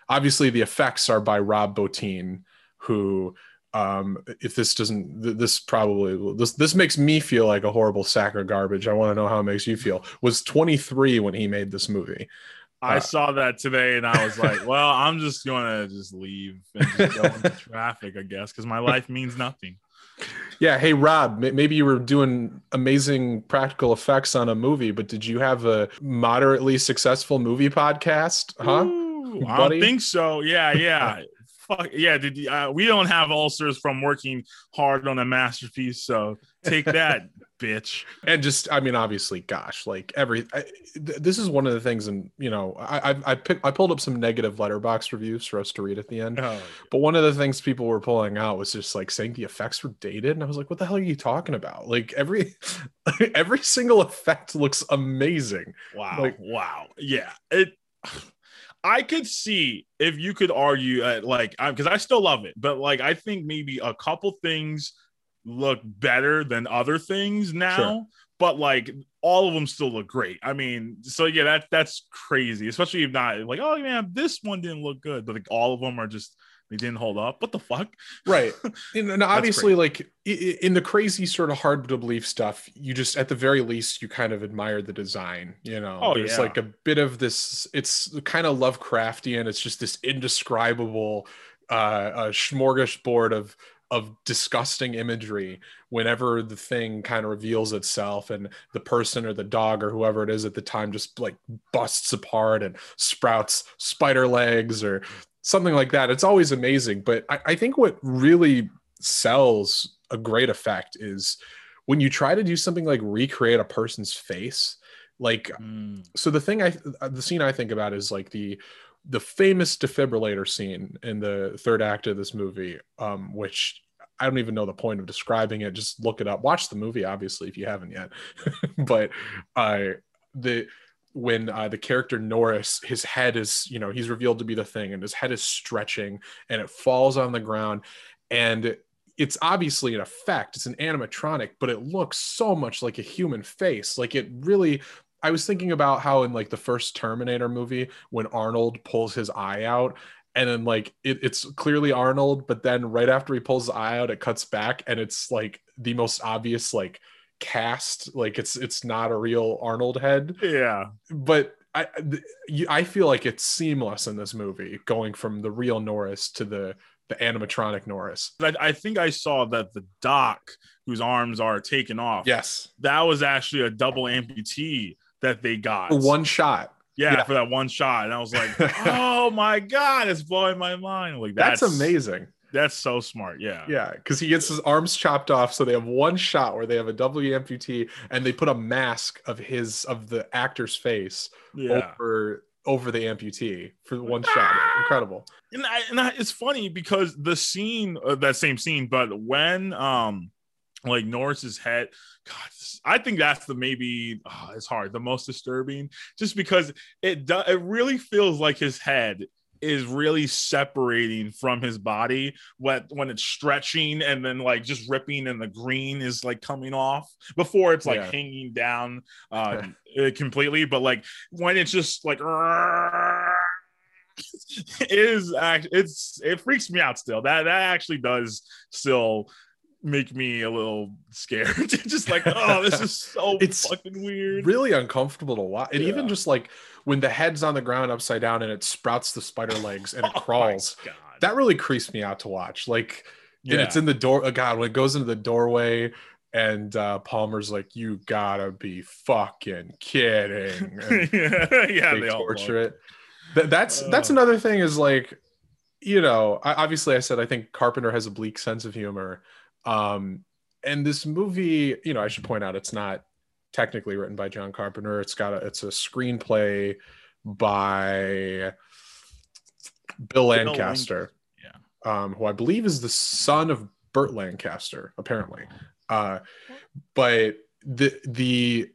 obviously, the effects are by Rob Bottin, who, um, if this doesn't, this probably this this makes me feel like a horrible sack of garbage. I want to know how it makes you feel. Was 23 when he made this movie. I uh, saw that today and I was like, well, I'm just gonna just leave and just go into traffic, I guess, because my life means nothing. Yeah. Hey, Rob, maybe you were doing amazing practical effects on a movie, but did you have a moderately successful movie podcast? Huh? Ooh, I don't think so. Yeah. Yeah. Fuck yeah. Did uh, we don't have ulcers from working hard on a masterpiece? So take [LAUGHS] that, bitch. And just, I mean, obviously, gosh, like every, I, th- this is one of the things, and you know, I, I, I, pick, I pulled up some negative Letterboxd reviews for us to read at the end. Oh, But one of the things people were pulling out was just like saying the effects were dated, and I was like, what the hell are you talking about? Like every, [LAUGHS] every single effect looks amazing. Wow. Like, wow. Yeah. It. I could see if you could argue at like because I still love it, but like I think maybe a couple things look better than other things now. Sure. But like all of them still look great. I mean, so yeah, that that's crazy, especially if not like, oh man, this one didn't look good, but like all of them are just they didn't hold up. What the fuck? Right. [LAUGHS] And, obviously, like in the crazy sort of hard to believe stuff, you just at the very least you kind of admire the design. You know, oh, there's yeah. like a bit of this. It's kind of Lovecraftian. It's just this indescribable uh, a smorgasbord of of disgusting imagery whenever the thing kind of reveals itself and the person or the dog or whoever it is at the time just like busts apart and sprouts spider legs or something like that. It's always amazing. But I, I think what really sells a great effect is when you try to do something like recreate a person's face. Like, mm. so the thing I, the scene I think about is like the, the famous defibrillator scene in the third act of this movie, um, which I don't even know the point of describing it. Just look it up. Watch the movie, obviously, if you haven't yet. [LAUGHS] but uh, the when uh, the character Norris, his head is, you know, he's revealed to be the thing, and his head is stretching, and it falls on the ground, and it's obviously an effect. It's an animatronic, but it looks so much like a human face. Like it really. I was thinking about how in like the first Terminator movie, when Arnold pulls his eye out, and then like it, it's clearly Arnold, but then right after he pulls the eye out, it cuts back, and it's like the most obvious like cast like it's it's not a real arnold head. Yeah. But i i feel like it's seamless in this movie going from the real norris to the the animatronic norris. I, I think i saw that the doc whose arms are taken off yes. that was actually a double amputee that they got. For one shot. Yeah, yeah, for that one shot. And i was like [LAUGHS] oh my god it's blowing my mind. Like that's, that's amazing that's so smart. Yeah. Yeah. Cause he gets his arms chopped off. So they have one shot where they have a W amputee and they put a mask of his, of the actor's face yeah. over, over the amputee for one shot. Incredible. And, I, and I, it's funny because the scene, uh, that same scene, but when, um, like Norris's head, God, I think that's the maybe oh, it's hard, the most disturbing, just because it does. It really feels like his head is really separating from his body when when it's stretching and then like just ripping and the green is like coming off before it's like yeah. hanging down [LAUGHS] uh, completely but like when it's just like [LAUGHS] it is act it's it freaks me out still that that actually does still make me a little scared. [LAUGHS] just like, oh, this is [LAUGHS] so it's fucking weird. Really uncomfortable to watch. And yeah. even just like when the head's on the ground upside down and it sprouts the spider legs and it [LAUGHS] oh crawls. That really creeps me out to watch. Like, yeah. and it's in the door. Oh God, when it goes into the doorway and uh, Palmer's like, "You gotta be fucking kidding!" Yeah, yeah, they, they torture it. That, that's uh, that's another thing. Is like, you know, I, obviously, I said I think Carpenter has a bleak sense of humor, um, and this movie, you know, I should point out it's not technically written by John Carpenter. It's got a it's a screenplay by Bill Lancaster, yeah, um, who I believe is the son of Burt Lancaster, apparently. Uh, but the the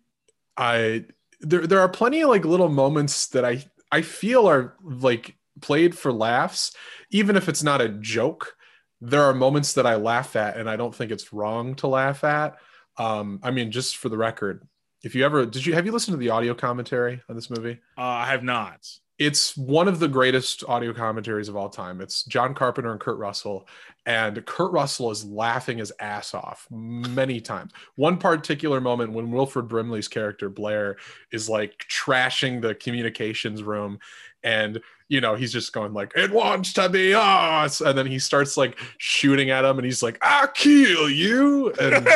I there there are plenty of like little moments that I I feel are like played for laughs, even if it's not a joke there are moments that I laugh at, and I don't think it's wrong to laugh at. Um, I mean, just for the record, if you ever did you have you listened to the audio commentary on this movie? Uh, I have not. It's one of the greatest audio commentaries of all time. It's John Carpenter and Kurt Russell, and Kurt Russell is laughing his ass off many times. One particular moment when Wilford Brimley's character Blair is like trashing the communications room, and you know, he's just going like, "It wants to be us," and then he starts like shooting at him, and he's like, "I'll kill you!" And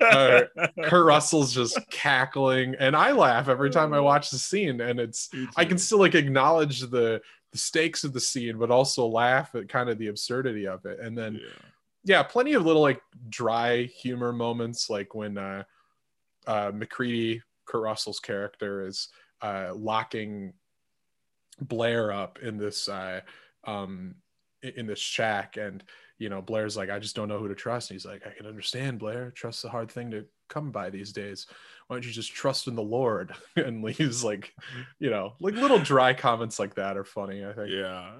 uh, [LAUGHS] Kurt Russell's just cackling, and I laugh every time I watch the scene, and it's I can still like acknowledge the the stakes of the scene, but also laugh at kind of the absurdity of it, and then. Yeah. yeah plenty of little like dry humor moments, like when uh, uh, MacReady, Kurt Russell's character, is uh, locking Blair up in this uh, um, in this shack, and you know Blair's like, I just don't know who to trust. And he's like, I can understand, Blair. Trust's a hard thing to come by these days. Why don't you just trust in the Lord? [LAUGHS] And he's like, you know, like little dry comments like that are funny. I think. Yeah.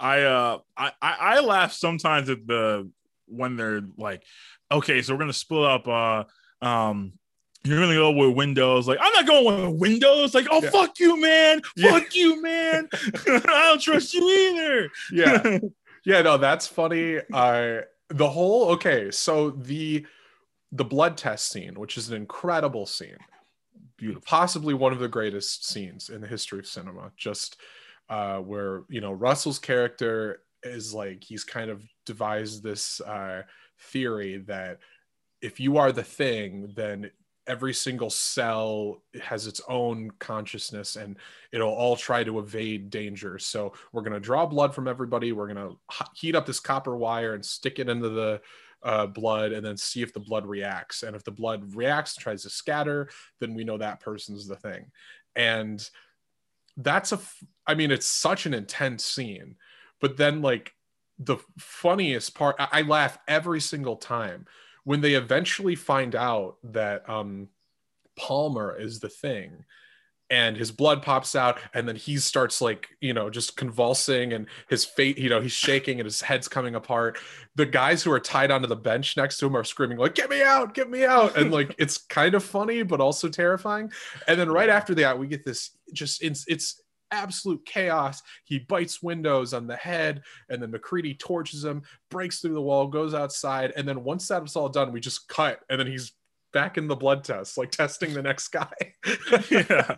I uh I, I laugh sometimes at the when they're like, okay, so we're gonna split up uh um you're gonna go with Windows. Like, I'm not going with Windows. Like, oh Yeah. fuck you, man. [LAUGHS] Yeah. Fuck you, man. [LAUGHS] I don't trust you either. Yeah. yeah no that's funny uh the whole okay so the the blood test scene which is an incredible scene Beautiful. possibly one of the greatest scenes in the history of cinema just uh where you know russell's character is like he's kind of devised this uh theory that if you are the thing then every single cell has its own consciousness and it'll all try to evade danger. So we're going to draw blood from everybody. We're going to heat up this copper wire and stick it into the uh, blood and then see if the blood reacts. And if the blood reacts tries to scatter then we know that person's the thing. And that's a i mean it's such an intense scene but then like the funniest part I, I laugh every single time when they eventually find out that um palmer is the thing and his blood pops out and then he starts like you know just convulsing and his fate you know he's shaking and his head's coming apart. The guys who are tied onto the bench next to him are screaming like get me out get me out. And like it's kind of funny but also terrifying. And then right after that we get this just it's it's absolute chaos he bites windows on the head and then macready torches him breaks through the wall goes outside and then once that's all done we just cut and then he's back in the blood test like testing the next guy [LAUGHS] yeah.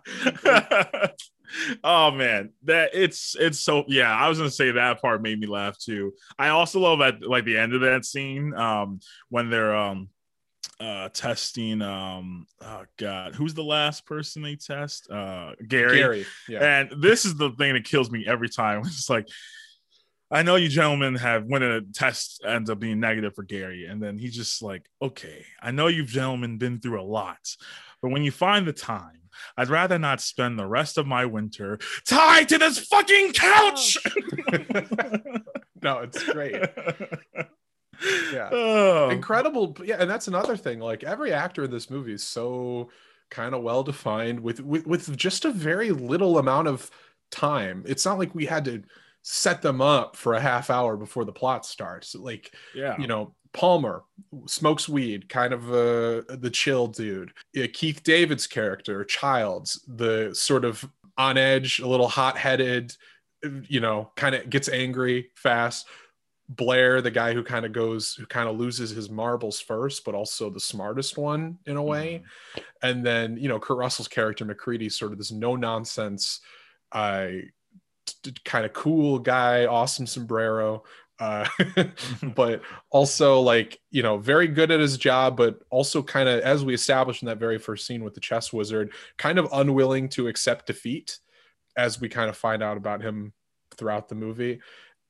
[LAUGHS] oh man, that it's it's so yeah. I was gonna say that part made me laugh too. I also love at like the end of that scene um when they're um uh testing um oh god who's the last person they test uh garry, Garry, yeah. and this is the thing that kills me every time [LAUGHS] it's like I know you gentlemen have when a test ends up being negative for Garry, and then he's just like, okay, I know you gentlemen been through a lot, but when you find the time, I'd rather not spend the rest of my winter tied to this fucking couch. [LAUGHS] no, it's great. [LAUGHS] Yeah. Oh. Incredible. Yeah, and that's another thing. Like every actor in this movie is so kind of well defined with, with with just a very little amount of time. It's not like we had to set them up for a half hour before the plot starts. Like, yeah. you know, Palmer smokes weed, kind of uh, the chill dude. Yeah, Keith David's character, Childs, the sort of on edge, a little hot headed, you know, kind of gets angry fast. Blair, the guy who kind of goes, who kind of loses his marbles first, but also the smartest one in a way. And then, you know, Kurt Russell's character, MacReady, sort of this no nonsense, uh, t- kind of cool guy, awesome sombrero. Uh, [LAUGHS] but also like you know very good at his job but also kind of as we established in that very first scene with the chess wizard kind of unwilling to accept defeat as we kind of find out about him throughout the movie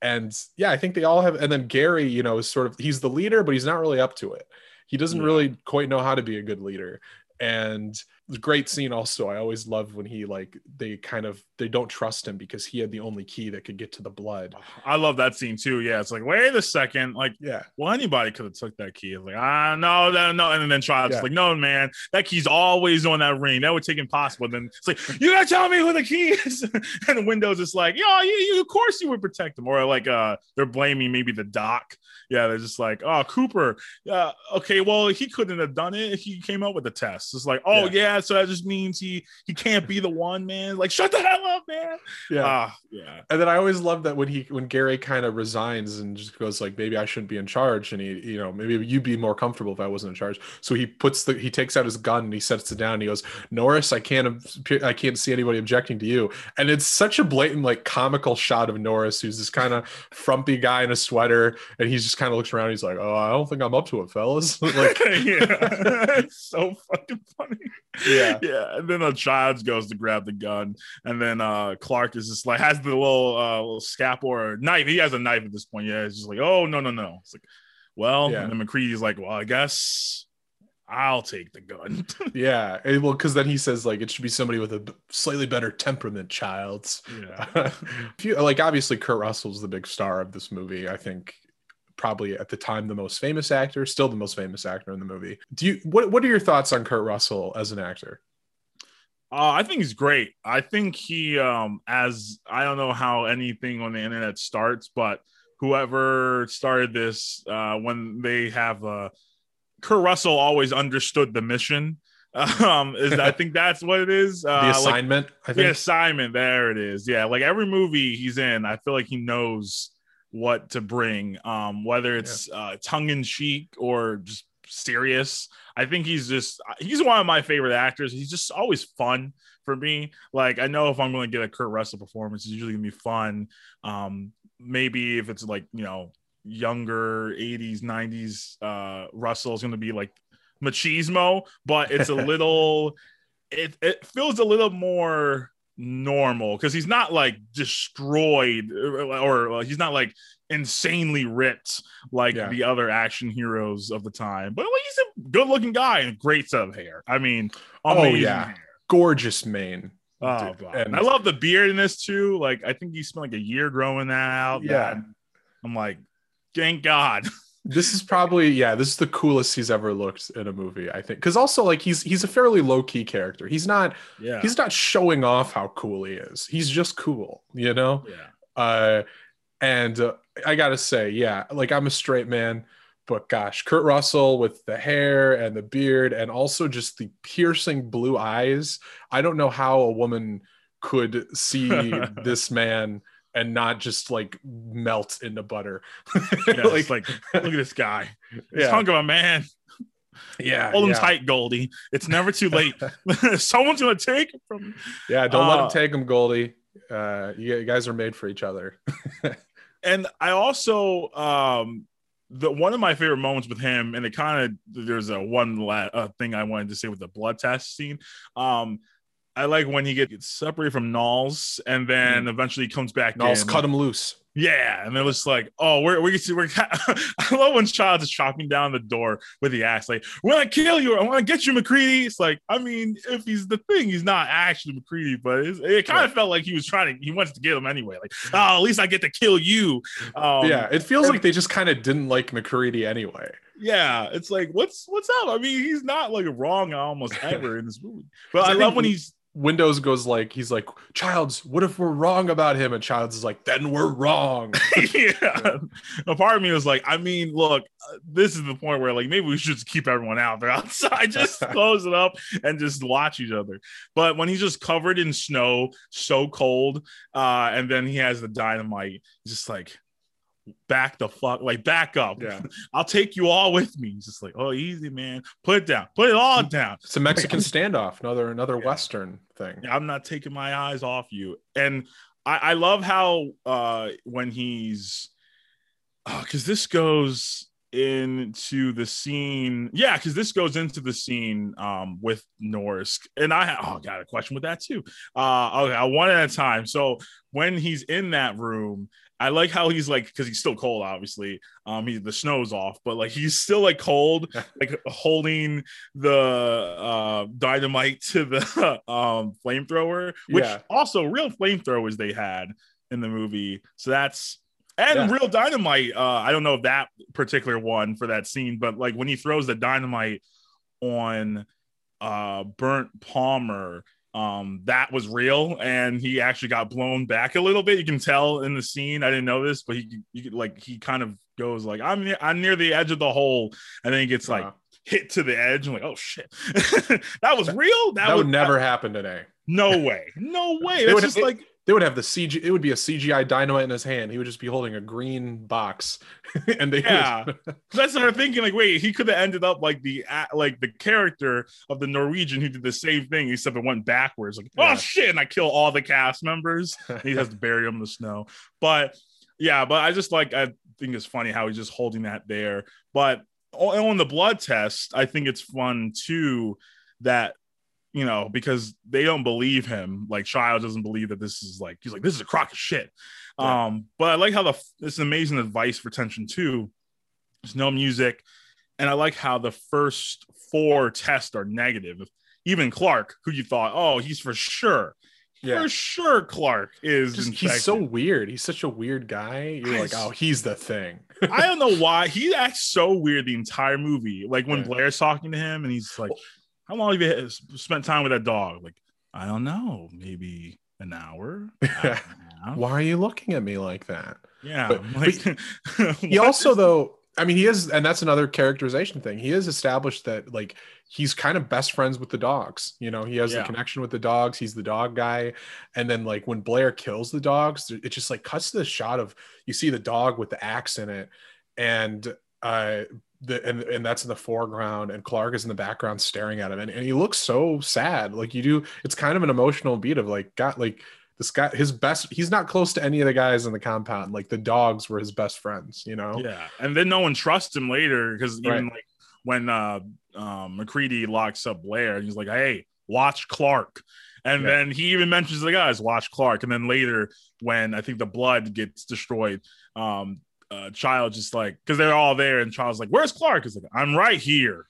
and yeah i think they all have and then garry you know is sort of he's the leader but he's not really up to it he doesn't Yeah. really quite know how to be a good leader and great scene also i always love when he like they kind of they don't trust him because he had the only key that could get to the blood [SIGHS] I love that scene too. Yeah, it's like, wait a second, like, yeah well, anybody could have took that key. It's like, ah, no, no, no, and then Childs Yeah. like, no, man, that key's always on that ring. That would take impossible. then it's like, you gotta tell me who the key is. [LAUGHS] and the Windows is like, yeah, you, you, of course you would protect them. Or like, uh, they're blaming maybe the doc. Yeah, they're just like, oh, Cooper. Yeah, okay, well, he couldn't have done it. He came up with the test. It's like, oh Yeah. yeah, so that just means he he can't be the one, man. Like, shut the hell up, man. yeah Ah, yeah. and then I always love that when he when Garry kind of resigns and just goes like maybe I shouldn't be in charge and he you know maybe you'd be more comfortable if I wasn't in charge. So he puts the he takes out his gun and he sets it down and he goes Norris I can't I can't see anybody objecting to you and it's such a blatant like comical shot of Norris who's this kind of frumpy guy in a sweater and he's just kind of looks around he's like oh I don't think I'm up to it fellas [LAUGHS] like [LAUGHS] yeah, [LAUGHS] it's so fucking funny. Yeah. [LAUGHS] yeah. And then the child goes to grab the gun, and then uh Clark is just like has the little uh little scalpel or knife. He has a knife at this point. Yeah, it's just like, oh no, no, no. It's like, well, Yeah. and then MacReady's like, well, I guess I'll take the gun. [LAUGHS] yeah and, well because then he says like it should be somebody with a slightly better temperament childs yeah. [LAUGHS] If you- like obviously Kurt Russell's the big star of this movie. I think probably at the time the most famous actor, still the most famous actor in the movie. Do you what what are your thoughts on Kurt Russell as an actor? Uh, I think he's great. I think he, um, as I don't know how anything on the internet starts, but whoever started this, uh, when they have uh, Kurt Russell always understood the mission. [LAUGHS] Um, is I think that's what it is. [LAUGHS] Uh, the assignment. Like, I think. the assignment. There it is. Yeah, like every movie he's in, I feel like he knows what to bring. Um, whether it's yeah. uh, tongue in cheek or just serious. I think he's just he's one of my favorite actors. He's just always fun for me. Like I know if I'm going to get a Kurt Russell performance, it's usually gonna be fun. Um, maybe if it's like you know younger 80s 90s uh russell is going to be like machismo but it's a [LAUGHS] little it, it feels a little more normal because he's not like destroyed uh, or, or, he's not like insanely ripped like yeah. the other action heroes of the time but like, he's a good looking guy and great set of hair i mean oh yeah hair. gorgeous mane Oh god, and I love the beard in this too. Like I think he spent like a year growing that out. Yeah, I'm like, thank God. [LAUGHS] this is probably yeah, this is the coolest he's ever looked in a movie. I think because also like he's he's a fairly low key character. He's not yeah he's not showing off how cool he is. He's just cool, you know. Yeah. Uh, and uh, I gotta say, yeah, like I'm a straight man but gosh, Kurt Russell with the hair and the beard and also just the piercing blue eyes. I don't know how a woman could see [LAUGHS] this man and not just like melt into butter. [LAUGHS] yeah, [LAUGHS] like, like, [LAUGHS] look at this guy. This yeah. hunk of a man. Yeah. Hold him yeah. tight, Goldie. It's never too late. Someone's gonna take him from Yeah, don't uh, let him uh, take him, Goldie. Uh you guys are made for each other. and I also um the one of my favorite moments with him, and it kind of there's a one la- uh, thing I wanted to say with the blood test scene. Um, I like when he gets separated from Nauls and then mm. eventually comes back. Nauls cut him loose. Yeah, and it was like, oh, we're we we're. [LAUGHS] I love when Childs is chopping down the door with the axe, like, "When I kill you, I want to get you, MacReady. It's like, I mean, if he's the thing, he's not actually MacReady, but it kind of felt like he was trying to. He wants to get him anyway. Like, oh, at least I get to kill you. Um, yeah, it feels and, like they just kind of didn't like MacReady anyway. Yeah, it's like, what's what's up? I mean, he's not like wrong almost [LAUGHS] ever in this movie, but I, I love when he's Windows goes like he's like Childs, what if we're wrong about him? And Childs is like, then we're wrong. [LAUGHS] yeah. A part of me was like, I mean, look, uh, this is the point where like maybe we should just keep everyone out. They're [LAUGHS] outside, just [LAUGHS] close it up and just watch each other. But when he's just covered in snow, so cold, uh, and then he has the dynamite, just like back the fuck like back up. Yeah. [LAUGHS] I'll take you all with me. He's just like, oh, easy, man. Put it down. Put it all down. It's a Mexican [LAUGHS] standoff, another another yeah. Western thing. I'm not taking my eyes off you. And I, I love how uh when he's because uh, this goes into the scene yeah because this goes into the scene um with norris and i oh got a question with that too uh okay one at a time so when he's in that room I like how he's like because he's still cold, obviously. Um, he the snow's off, but like he's still like cold, like holding the uh dynamite to the [LAUGHS] um flamethrower, which yeah. also real flamethrowers they had in the movie. So that's and yeah. real dynamite. Uh, I don't know that particular one for that scene, but like when he throws the dynamite on uh burnt Palmer um that was real and he actually got blown back a little bit. You can tell in the scene i didn't know this but he, he like he kind of goes like i'm near, i'm near the edge of the hole and then he gets like hit to the edge and like oh shit. [LAUGHS] That was real? That, that would never that, happen today. No way. No way. [LAUGHS] That's just like they would have the CG. It would be a CGI dynamite in his hand. He would just be holding a green box, [LAUGHS] and they. Yeah, [LAUGHS] that's what I'm thinking. Like, wait, he could have ended up like the like the character of the Norwegian who did the same thing, except it went backwards. Like, oh, yeah. shit, and I kill all the cast members. [LAUGHS] he has to bury them in the snow. But yeah, but I just like I think it's funny how he's just holding that there. But on the blood test, I think it's fun too that you know, because they don't believe him. Like Child doesn't believe that this is like he's like this is a crock of shit. Yeah. Um, but I like how the this is amazing advice for tension two. There's no music, and I like how the first four tests are negative. Even Clark, who you thought, oh, he's for sure, Yeah. for sure Clark is. Just, he's so weird. He's such a weird guy. You're I like, oh, he's the thing. I don't know [LAUGHS] why he acts so weird the entire movie. Like when Yeah. Blair's talking to him, and he's like, "How long have you spent time with that dog?" Like, I don't know, maybe an hour. [LAUGHS] hour and a half." Why are you looking at me like that? Yeah, But- like, [LAUGHS] He also though, I mean, he is, and that's another characterization thing. He has established that like he's kind of best friends with the dogs. You know, he has Yeah. the connection with the dogs. He's the dog guy. And then like when Blair kills the dogs, it just like cuts to the shot of you see the dog with the axe in it, and uh the and, and that's in the foreground and clark is in the background staring at him and, and he looks so sad like you do it's kind of an emotional beat of like god like this guy his best he's not close to any of the guys in the compound like the dogs were his best friends you know yeah, and then no one trusts him later because even Right. like when uh um MacReady locks up Blair, and he's like, "Hey, watch Clark." And Yeah. then he even mentions the guys, watch Clark. And then later, when I think the blood gets destroyed, um, uh, Child just like because they're all there, and Child's like, "Where's Clark?" He's like, "I'm right here."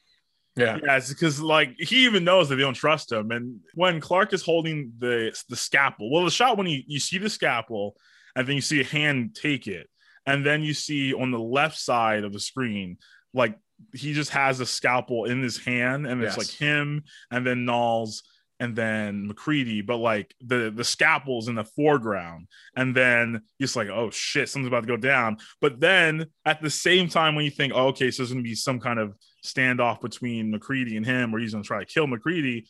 yeah Yeah, because like he even knows that they don't trust him. And when Clark is holding the the scalpel, well, the shot when you, you see the scalpel, and then you see a hand take it, and then you see on the left side of the screen, like he just has a scalpel in his hand, and it's Yes. like him, and then Nauls, and then MacReady, but like the the scalpel's in the foreground, and then it's like, oh shit, something's about to go down. But then at the same time, when you think, oh, okay, so there's gonna be some kind of standoff between MacReady and him, where he's gonna try to kill MacReady.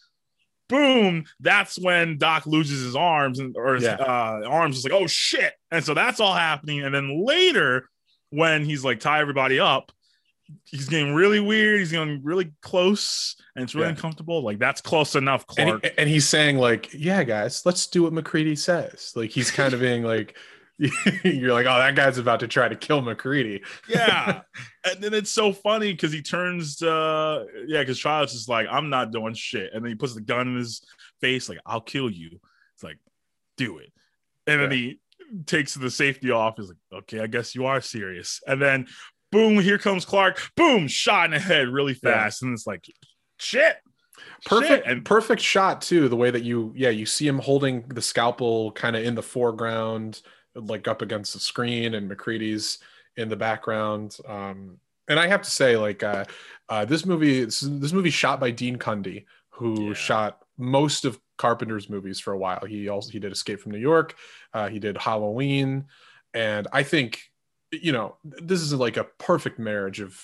Boom! That's when Doc loses his arms and or his Yeah. uh, arms is like, oh shit! And so that's all happening. And then later, when he's like tie everybody up, he's getting really weird. He's getting really close, and it's really Yeah. uncomfortable. Like that's close enough, and, Clark. he- and he's saying like yeah guys let's do what macready says. Like he's kind of being like [LAUGHS] you're like oh that guy's about to try to kill macready yeah. [LAUGHS] And then it's so funny because he turns uh yeah because childs is like i'm not doing shit. And then he puts the gun in his face like i'll kill you. It's like do it. And then he takes the safety off. He's like okay i guess you are serious. And then boom here comes clark boom shot in the head really Yeah. fast and it's like shit perfect Shit. and perfect shot too the way that you yeah you see him holding the scalpel kind of in the foreground like up against the screen and macready's in the background um and i have to say like uh, uh this movie this, this movie shot by dean cundey who Yeah. shot most of carpenter's movies for a while he also he did escape from new york uh he did halloween and i think you know this is like a perfect marriage of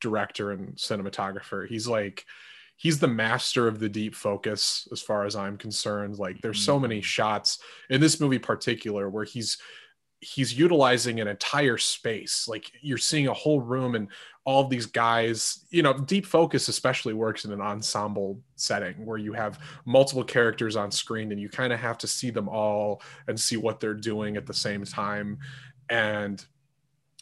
director and cinematographer. He's like he's the master of the deep focus as far as i'm concerned. Like there's so many Mhm. shots in this movie particular where he's he's utilizing an entire space. Like you're seeing a whole room and all of these guys you know deep focus especially works in an ensemble setting where you have multiple characters on screen and you kind of have to see them all and see what they're doing at the same time. And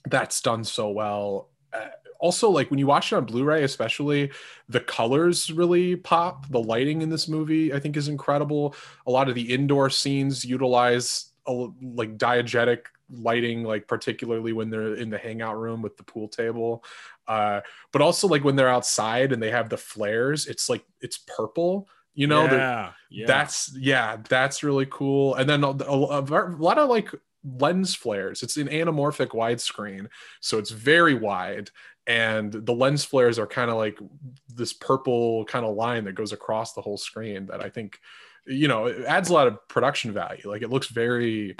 that's done so well. Uh, also like when you watch it on blu-ray especially the colors really pop. The lighting in this movie i think is incredible. A lot of the indoor scenes utilize a, like diegetic lighting like particularly when they're in the hangout room with the pool table. Uh but also like when they're outside and they have the flares it's like it's purple you know? Yeah, yeah. that's yeah that's really cool. And then a, a- a lot of like lens flares. It's an anamorphic widescreen so it's very wide and the lens flares are kind of like this purple kind of line that goes across the whole screen that i think you know it adds a lot of production value. Like it looks very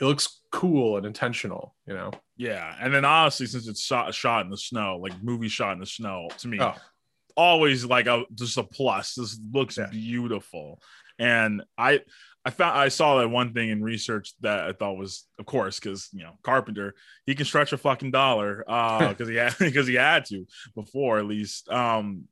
it looks cool and intentional you know? Yeah and then honestly since it's shot shot in the snow like movie shot in the snow to me oh. always like a just a plus. This looks Yeah. beautiful, and I I found I saw that one thing in research that I thought was, of course, because you know Carpenter he can stretch a fucking dollar uh [LAUGHS] because he had [LAUGHS] because he had to before at least um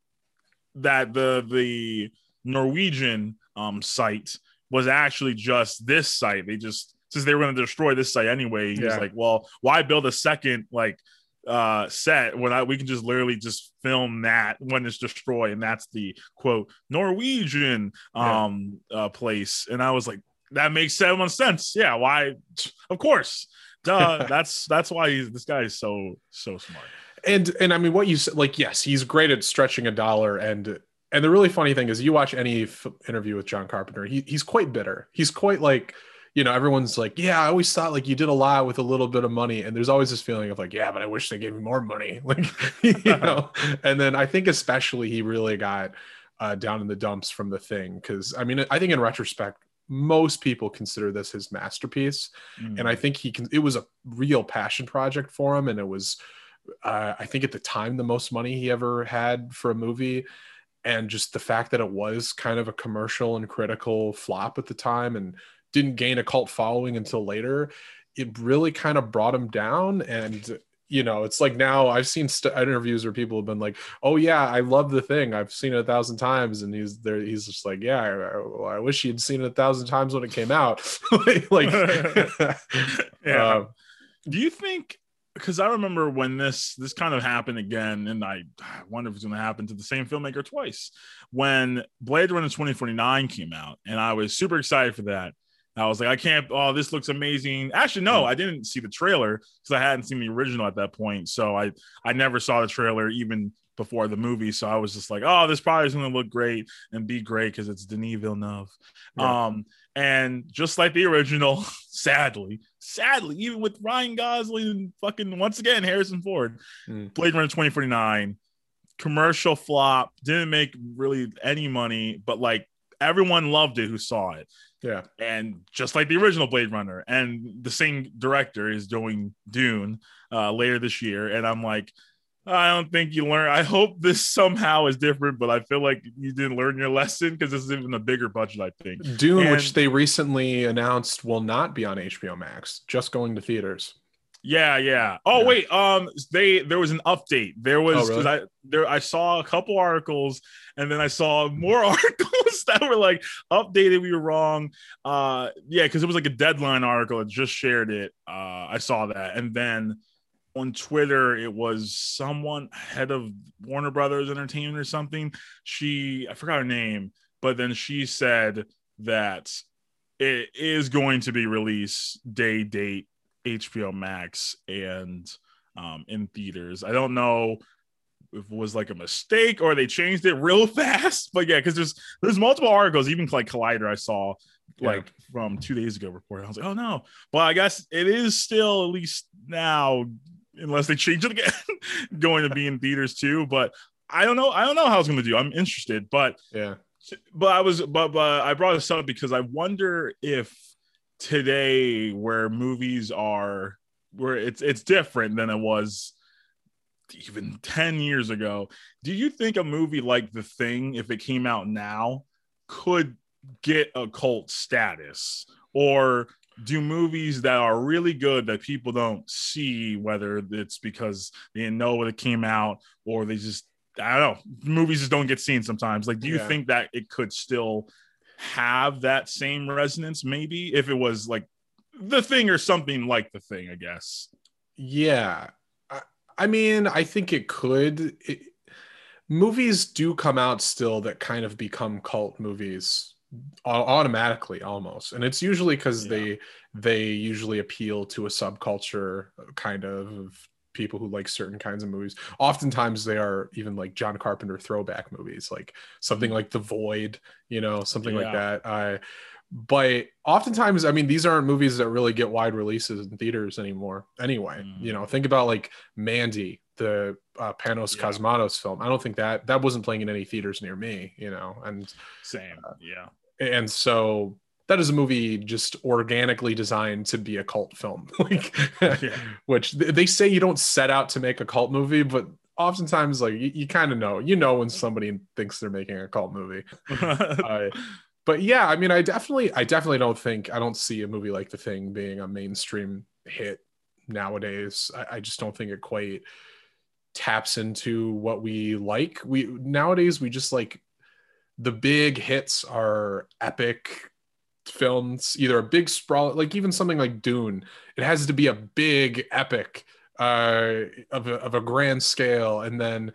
that the the Norwegian um site was actually just this site. They just since they were going to destroy this site anyway, he was like, well, why build a second like uh set when I, we can just literally just film that when it's destroyed and that's the quote norwegian Yeah. um uh place. And i was like that makes seven sense. Yeah why? [LAUGHS] Of course. Duh [LAUGHS] that's that's why he's this guy is so so smart. And and i mean what you said like yes he's great at stretching a dollar. And and the really funny thing is, you watch any f- interview with John Carpenter, he, he's quite bitter. He's quite like, you know, everyone's like, yeah, I always thought like you did a lot with a little bit of money, and there's always this feeling of like, yeah, but I wish they gave me more money, [LAUGHS] like, you [LAUGHS] know. and then I think especially he really got uh, down in the dumps from the thing because I mean, I think in retrospect, most people consider this his masterpiece, Mm. and I think he can. It was a real passion project for him, and it was, uh, I think at the time the most money he ever had for a movie and just the fact that it was kind of a commercial and critical flop at the time and didn't gain a cult following until later it really kind of brought him down and you know it's like now i've seen st- interviews where people have been like oh yeah i love the thing i've seen it a thousand times and he's there he's just like yeah i, I wish he'd seen it a thousand times when it came out [LAUGHS] like [LAUGHS] Yeah. um, Do you think? Because I remember when this this kind of happened again, and I, I wonder if it's going to happen to the same filmmaker twice. When Blade Runner 2049 came out, and I was super excited for that. I was like, I can't. Oh, this looks amazing. Actually, no, I didn't see the trailer because I hadn't seen the original at that point. So I I never saw the trailer even before the movie. So I was just like, oh, this probably is going to look great and be great because it's Denis Villeneuve. Yeah. Um, and just like the original, [LAUGHS] sadly, sadly, even with Ryan Gosling and fucking once again Harrison Ford, Mm. Blade Runner 2049, commercial flop, didn't make really any money, but like everyone loved it who saw it. yeah And just like the original Blade Runner, and the same director is doing Dune uh, later this year. And I'm like, I don't think you learn. I hope this somehow is different, but I feel like you didn't learn your lesson because this is even a bigger budget, I think. dune which they recently announced will not be on hbo max just going to theaters Yeah, yeah. Oh Yeah. wait, um, they there was an update. There was Oh, really? I there I saw a couple articles, and then I saw more [LAUGHS] articles that were like updated. We were wrong. Uh, yeah, because it was like a deadline article. It just shared it. Uh, I saw that, and then on Twitter, it was someone head of Warner Brothers Entertainment or something. She I forgot her name, but then she said that it is going to be released day date HBO Max and um, in theaters. I don't know if it was like a mistake or they changed it real [LAUGHS] fast, but yeah, because there's there's multiple articles, even like Collider I saw like from two days ago reported. I was like, oh no, but I guess it is still at least now, unless they change it again, [LAUGHS] going to be in theaters too. But I don't know. I don't know how it's going to do. I'm interested, but yeah but I was but but I brought this up because I wonder if today where movies are where it's it's different than it was even 10 years ago. Do you think a movie like The Thing if it came out now could get a cult status or do movies that are really good that people don't see whether it's because they didn't know when it came out or they just I don't know. Movies just don't get seen sometimes. Like, do you Yeah. think that it could still have that same resonance? Maybe if it was like the thing or something like the thing, I guess. Yeah. I, I mean, I think it could. It, movies do come out still that kind of become cult movies automatically almost. And it's usually because Yeah. they they usually appeal to a subculture uh, kind of of people who like certain kinds of movies. Oftentimes they are even like John Carpenter throwback movies, like something like The Void, you know, something like that. I but oftentimes i mean these aren't movies that really get wide releases in theaters anymore anyway Mm. you know think about like mandy the uh, panos Yeah. cosmatos film i don't think that that wasn't playing in any theaters near me you know and Same. Yeah. and so that is a movie just organically designed to be a cult film [LAUGHS] like Yeah. [LAUGHS] which they say you don't set out to make a cult movie but oftentimes like you, you kind of know you know when somebody thinks they're making a cult movie [LAUGHS] uh, but yeah, I mean, I definitely, I definitely don't think I don't see a movie like The Thing being a mainstream hit nowadays. I, I just don't think it quite taps into what we like. We nowadays we just like the big hits are epic films, either a big sprawl, like even something like Dune. It has to be a big epic uh, of a, of a grand scale, and then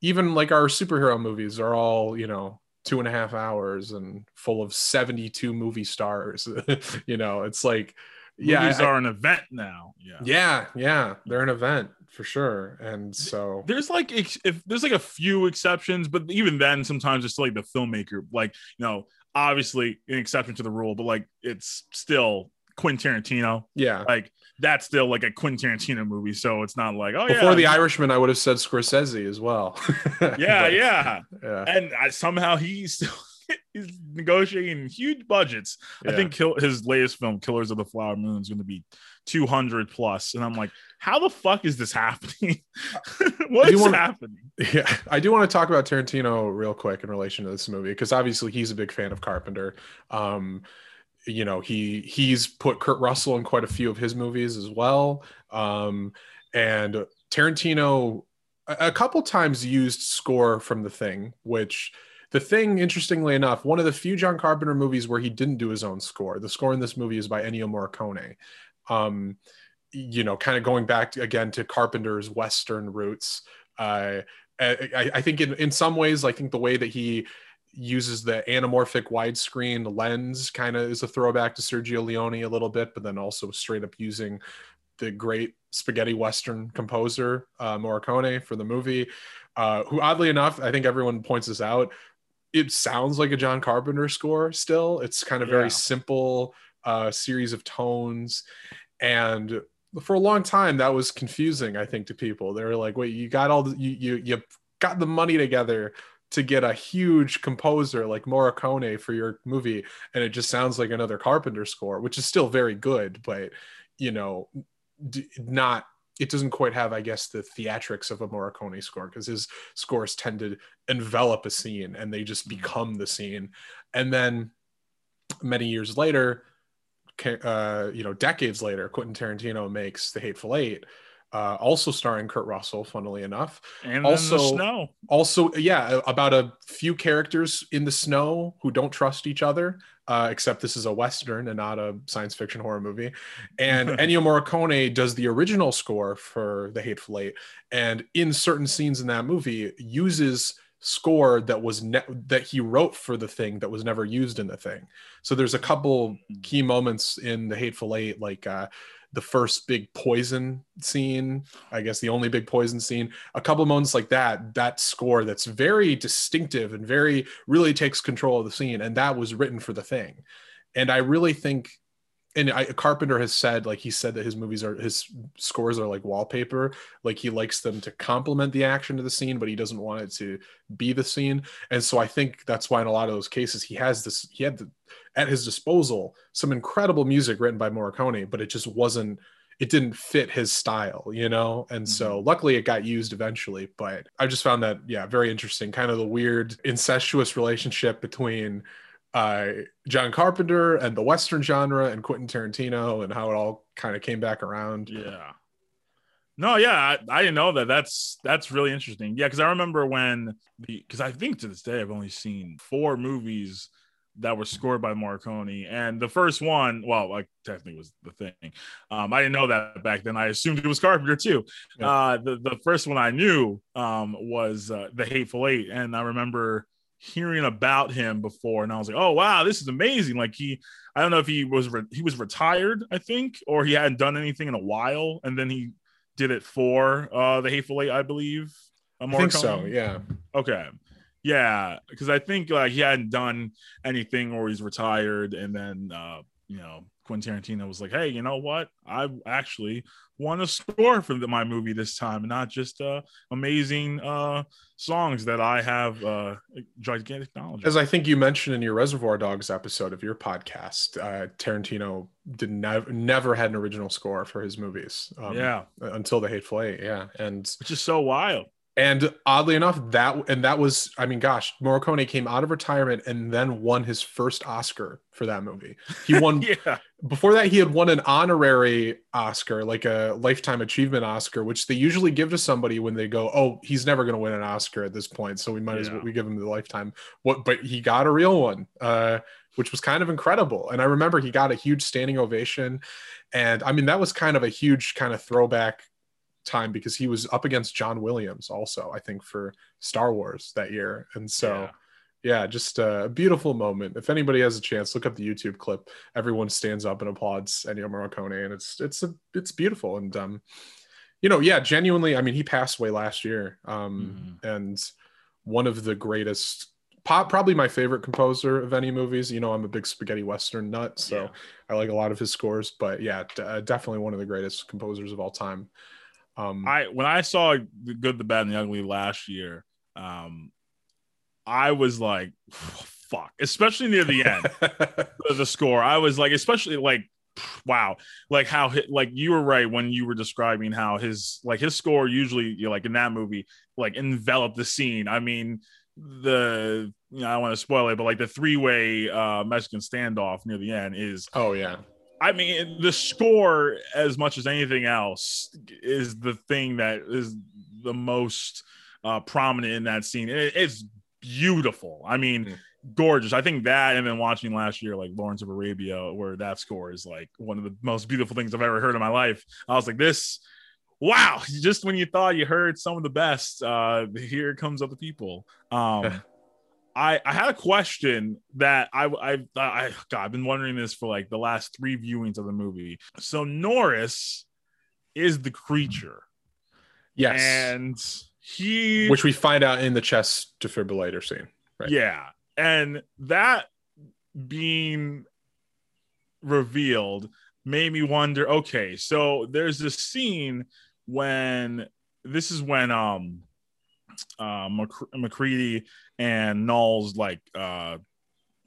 even like our superhero movies are all you know two and a half hours and full of 72 movie stars [LAUGHS] you know it's like yeah, movies I- are an event now. Yeah. yeah, yeah, they're an event for sure, and so There's like if there's like a few exceptions, but even then, sometimes it's like the filmmaker, like you know, obviously an exception to the rule, but like it's still Quentin Tarantino. yeah. Like that's still like a Quentin Tarantino movie, so it's not like oh Before yeah, the Irishman, I would have said Scorsese as well. [LAUGHS] yeah, But, yeah, yeah, and I, somehow he's still [LAUGHS] he's negotiating huge budgets. I think Kill, his latest film, Killers of the Flower Moon, is going to be 200 plus. and I'm like, how the fuck is this happening? [LAUGHS] what is want- happening? Yeah, I do want to talk about Tarantino real quick in relation to this movie because obviously he's a big fan of Carpenter. Um, you know, he he's put Kurt Russell in quite a few of his movies as well. Um, and Tarantino a couple times used score from The Thing, which The Thing, interestingly enough, one of the few John Carpenter movies where he didn't do his own score. The score in this movie is by Ennio Morricone. Um, you know, kind of going back to, again to Carpenter's Western roots. Uh, I, I- think in, in some ways, I think the way that he uses the anamorphic widescreen lens kind of is a throwback to Sergio Leone a little bit, but then also straight up using the great spaghetti western composer uh, Morricone for the movie, uh, who oddly enough, I think everyone points this out. It sounds like a John Carpenter score still. It's kind of Yeah. very simple uh, series of tones, and for a long time that was confusing. I think to people, they were like, "Wait, you got all the you you you got the money together." To get a huge composer like Morricone for your movie, and it just sounds like another Carpenter score, which is still very good, but you know, d- not it doesn't quite have i guess the theatrics of a morricone score because his scores tend to envelop a scene and they just become the scene. And then many years later uh, you know decades later quentin tarantino makes the hateful eight uh, also starring kurt russell funnily enough. And Also- snow. also yeah about a few characters in the snow who don't trust each other uh, except this is a western and not a science fiction horror movie. And [LAUGHS] ennio morricone does the original score for the hateful eight. And in certain scenes in that movie uses score that was ne- that he wrote for the thing that was never used in the thing. So there's a couple key moments in the hateful eight like uh the first big poison scene i guess the only big poison scene a couple moments like that that score that's very distinctive and very really takes control of the scene and that was written for the thing. And i really think and I, carpenter has said like he said that his movies are his scores are like wallpaper like he likes them to complement the action of the scene but he doesn't want it to be the scene. And so i think that's why in a lot of those cases he has this he had the, at his disposal some incredible music written by morricone but it just wasn't it didn't fit his style, you know? And so luckily it got used eventually, but I just found that, yeah, very interesting. Kind of the weird incestuous relationship between uh, John Carpenter and the Western genre and Quentin Tarantino and how it all kind of came back around. Yeah. No, yeah, I, I didn't know that. That's that's really interesting. Yeah, because I remember when the because I think to this day I've only seen four movies that were scored by Morricone, and the first one, well, like technically was the thing. Um, I didn't know that back then. I assumed it was Carpenter too. Yeah. Uh, the the first one I knew um was uh, the Hateful Eight, and I remember hearing about him before, and I was like, oh wow, this is amazing. Like he, I don't know if he was re- he was retired, I think, or he hadn't done anything in a while, and then he did it for uh the Hateful Eight, I believe. Uh, I think so, yeah. Okay. Yeah, because I think like he hadn't done anything or he's retired, and then uh, you know Quentin Tarantino was like, "Hey, you know what? I actually want a score for the, my movie this time, and not just uh, amazing uh, songs that I have uh, gigantic knowledge." As. I think you mentioned in your Reservoir Dogs episode of your podcast, uh, Tarantino did never never had an original score for his movies. Um, yeah, Until the Hateful Eight, yeah. And which is so wild. And oddly enough, that and that was, I mean, gosh, Morricone came out of retirement and then won his first Oscar for that movie. He won [LAUGHS] Yeah, before that, he had won an honorary Oscar, like a lifetime achievement Oscar, which they usually give to somebody when they go, "Oh, he's never going to win an Oscar at this point, so we might as well we give him the lifetime." What? But he got a real one, uh, which was kind of incredible. And I remember he got a huge standing ovation, and I mean that was kind of a huge kind of throwback time because he was up against John Williams also, I think, for Star Wars that year, and so. Yeah. yeah, just a beautiful moment. If anybody has a chance, look up the YouTube clip. Everyone stands up and applauds Ennio Morricone, and it's it's a it's beautiful. And um, you know, yeah, genuinely. I mean, he passed away last year. Um, mm-hmm. and one of the greatest, pop, probably my favorite composer of any movies. You know, I'm a big spaghetti western nut, so yeah. I like a lot of his scores. But yeah, d- uh, definitely one of the greatest composers of all time. Um, I when I saw the Good, the Bad, and the Ugly last year, um, I was like, fuck, especially near the end [LAUGHS] of the score. I was like, especially like, wow, like how like you were right when you were describing how his like his score usually you know, like in that movie like enveloped the scene. I mean, the you know I don't want to spoil it, but like the three way uh, Mexican standoff near the end is oh yeah. I mean, the score, as much as anything else, is the thing that is the most uh, prominent in that scene. It, it's beautiful. I mean, mm. gorgeous. I think that, and then watching last year, like Lawrence of Arabia, where that score is like one of the most beautiful things I've ever heard in my life. I was like, this, wow! [LAUGHS] Just when you thought you heard some of the best, uh, here comes other people. Um, [LAUGHS] I, I had a question that I, I, I, God, I've been wondering this for like the last three viewings of the movie. So Norris is the creature. Yes. And he which we find out in the chest defibrillator scene right yeah and that being revealed made me wonder okay so there's this scene when this is when um uh Mac- macready and nauls like uh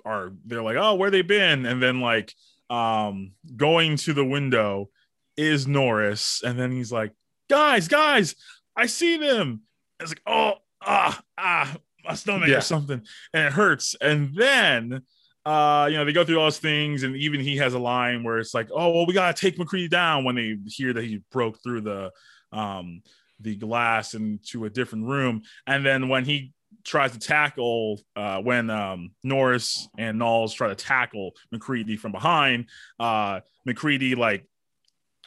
are they're like oh where they been and then like um going to the window is norris and then he's like guys guys I see them. It's like, oh, ah, ah, my stomach yeah. or something, and it hurts. And then, uh, you know, they go through all those things, and even he has a line where it's like, oh, well, we gotta take MacReady down when they hear that he broke through the, um, the glass into a different room, and then when he tries to tackle uh, when um, Norris and Nauls try to tackle MacReady from behind. Uh, MacReady like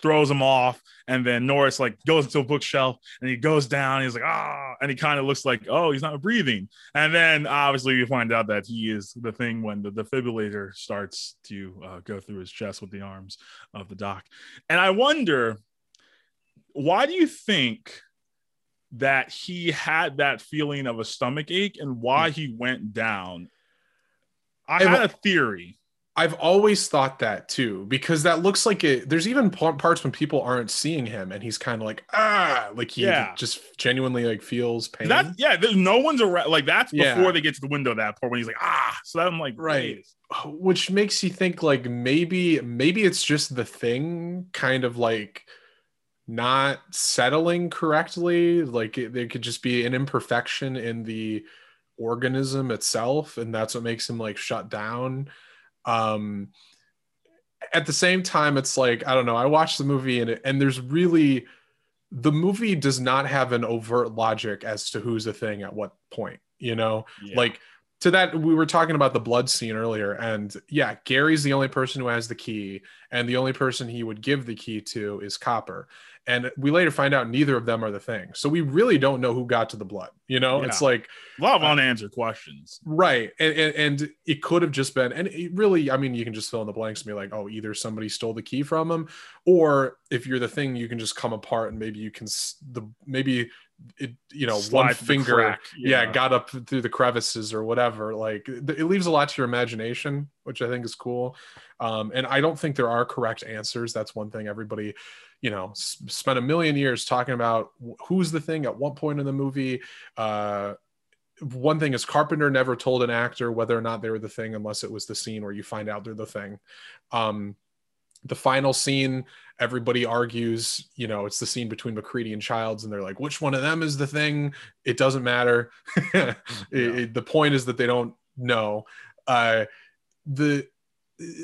throws him off, and then Norris like goes into a bookshelf and he goes down. He's like, ah, and he kind of looks like, oh, he's not breathing. And then obviously you find out that he is the thing when the defibrillator starts to uh, go through his chest with the arms of the doc. And I wonder, why do you think? That he had that feeling of a stomach ache and why he went down. I had a theory I've always thought that too, because that looks like it. There's even parts when people aren't seeing him, and he's kind of like ah, like he yeah. just genuinely like feels pain. That yeah, there's no one's around. Like that's before yeah. they get to the window. That part when he's like ah, so I'm like right, which makes you think like maybe maybe it's just the thing, kind of like not settling correctly. Like it, there could just be an imperfection in the organism itself, and that's what makes him like shut down um, at the same time, it's like I don't know. I watched the movie and and there's really the movie does not have an overt logic as to who's a thing at what point. You know, yeah. like to that we were talking about the blood scene earlier and yeah garry's the only person who has the key and the only person he would give the key to is copper and we later find out neither of them are the thing so we really don't know who got to the blood you know yeah. it's like a lot of uh, unanswered questions right and, and, and it could have just been and really i mean you can just fill in the blanks and be like oh either somebody stole the key from him or if you're the thing you can just come apart and maybe you can the maybe it you know Slide one finger crack, yeah. yeah. got up through the crevices or whatever like it leaves a lot to your imagination which i think is cool um, and i don't think there are correct answers that's one thing everybody you know spent a million years talking about who's the thing at what point in the movie. Uh, one thing is carpenter never told an actor whether or not they were the thing unless it was the scene where you find out they're the thing. Um, the final scene everybody argues you know it's the scene between macready and childs and they're like which one of them is the thing? It doesn't matter. [LAUGHS] It, it, the point is that they don't know. Uh, the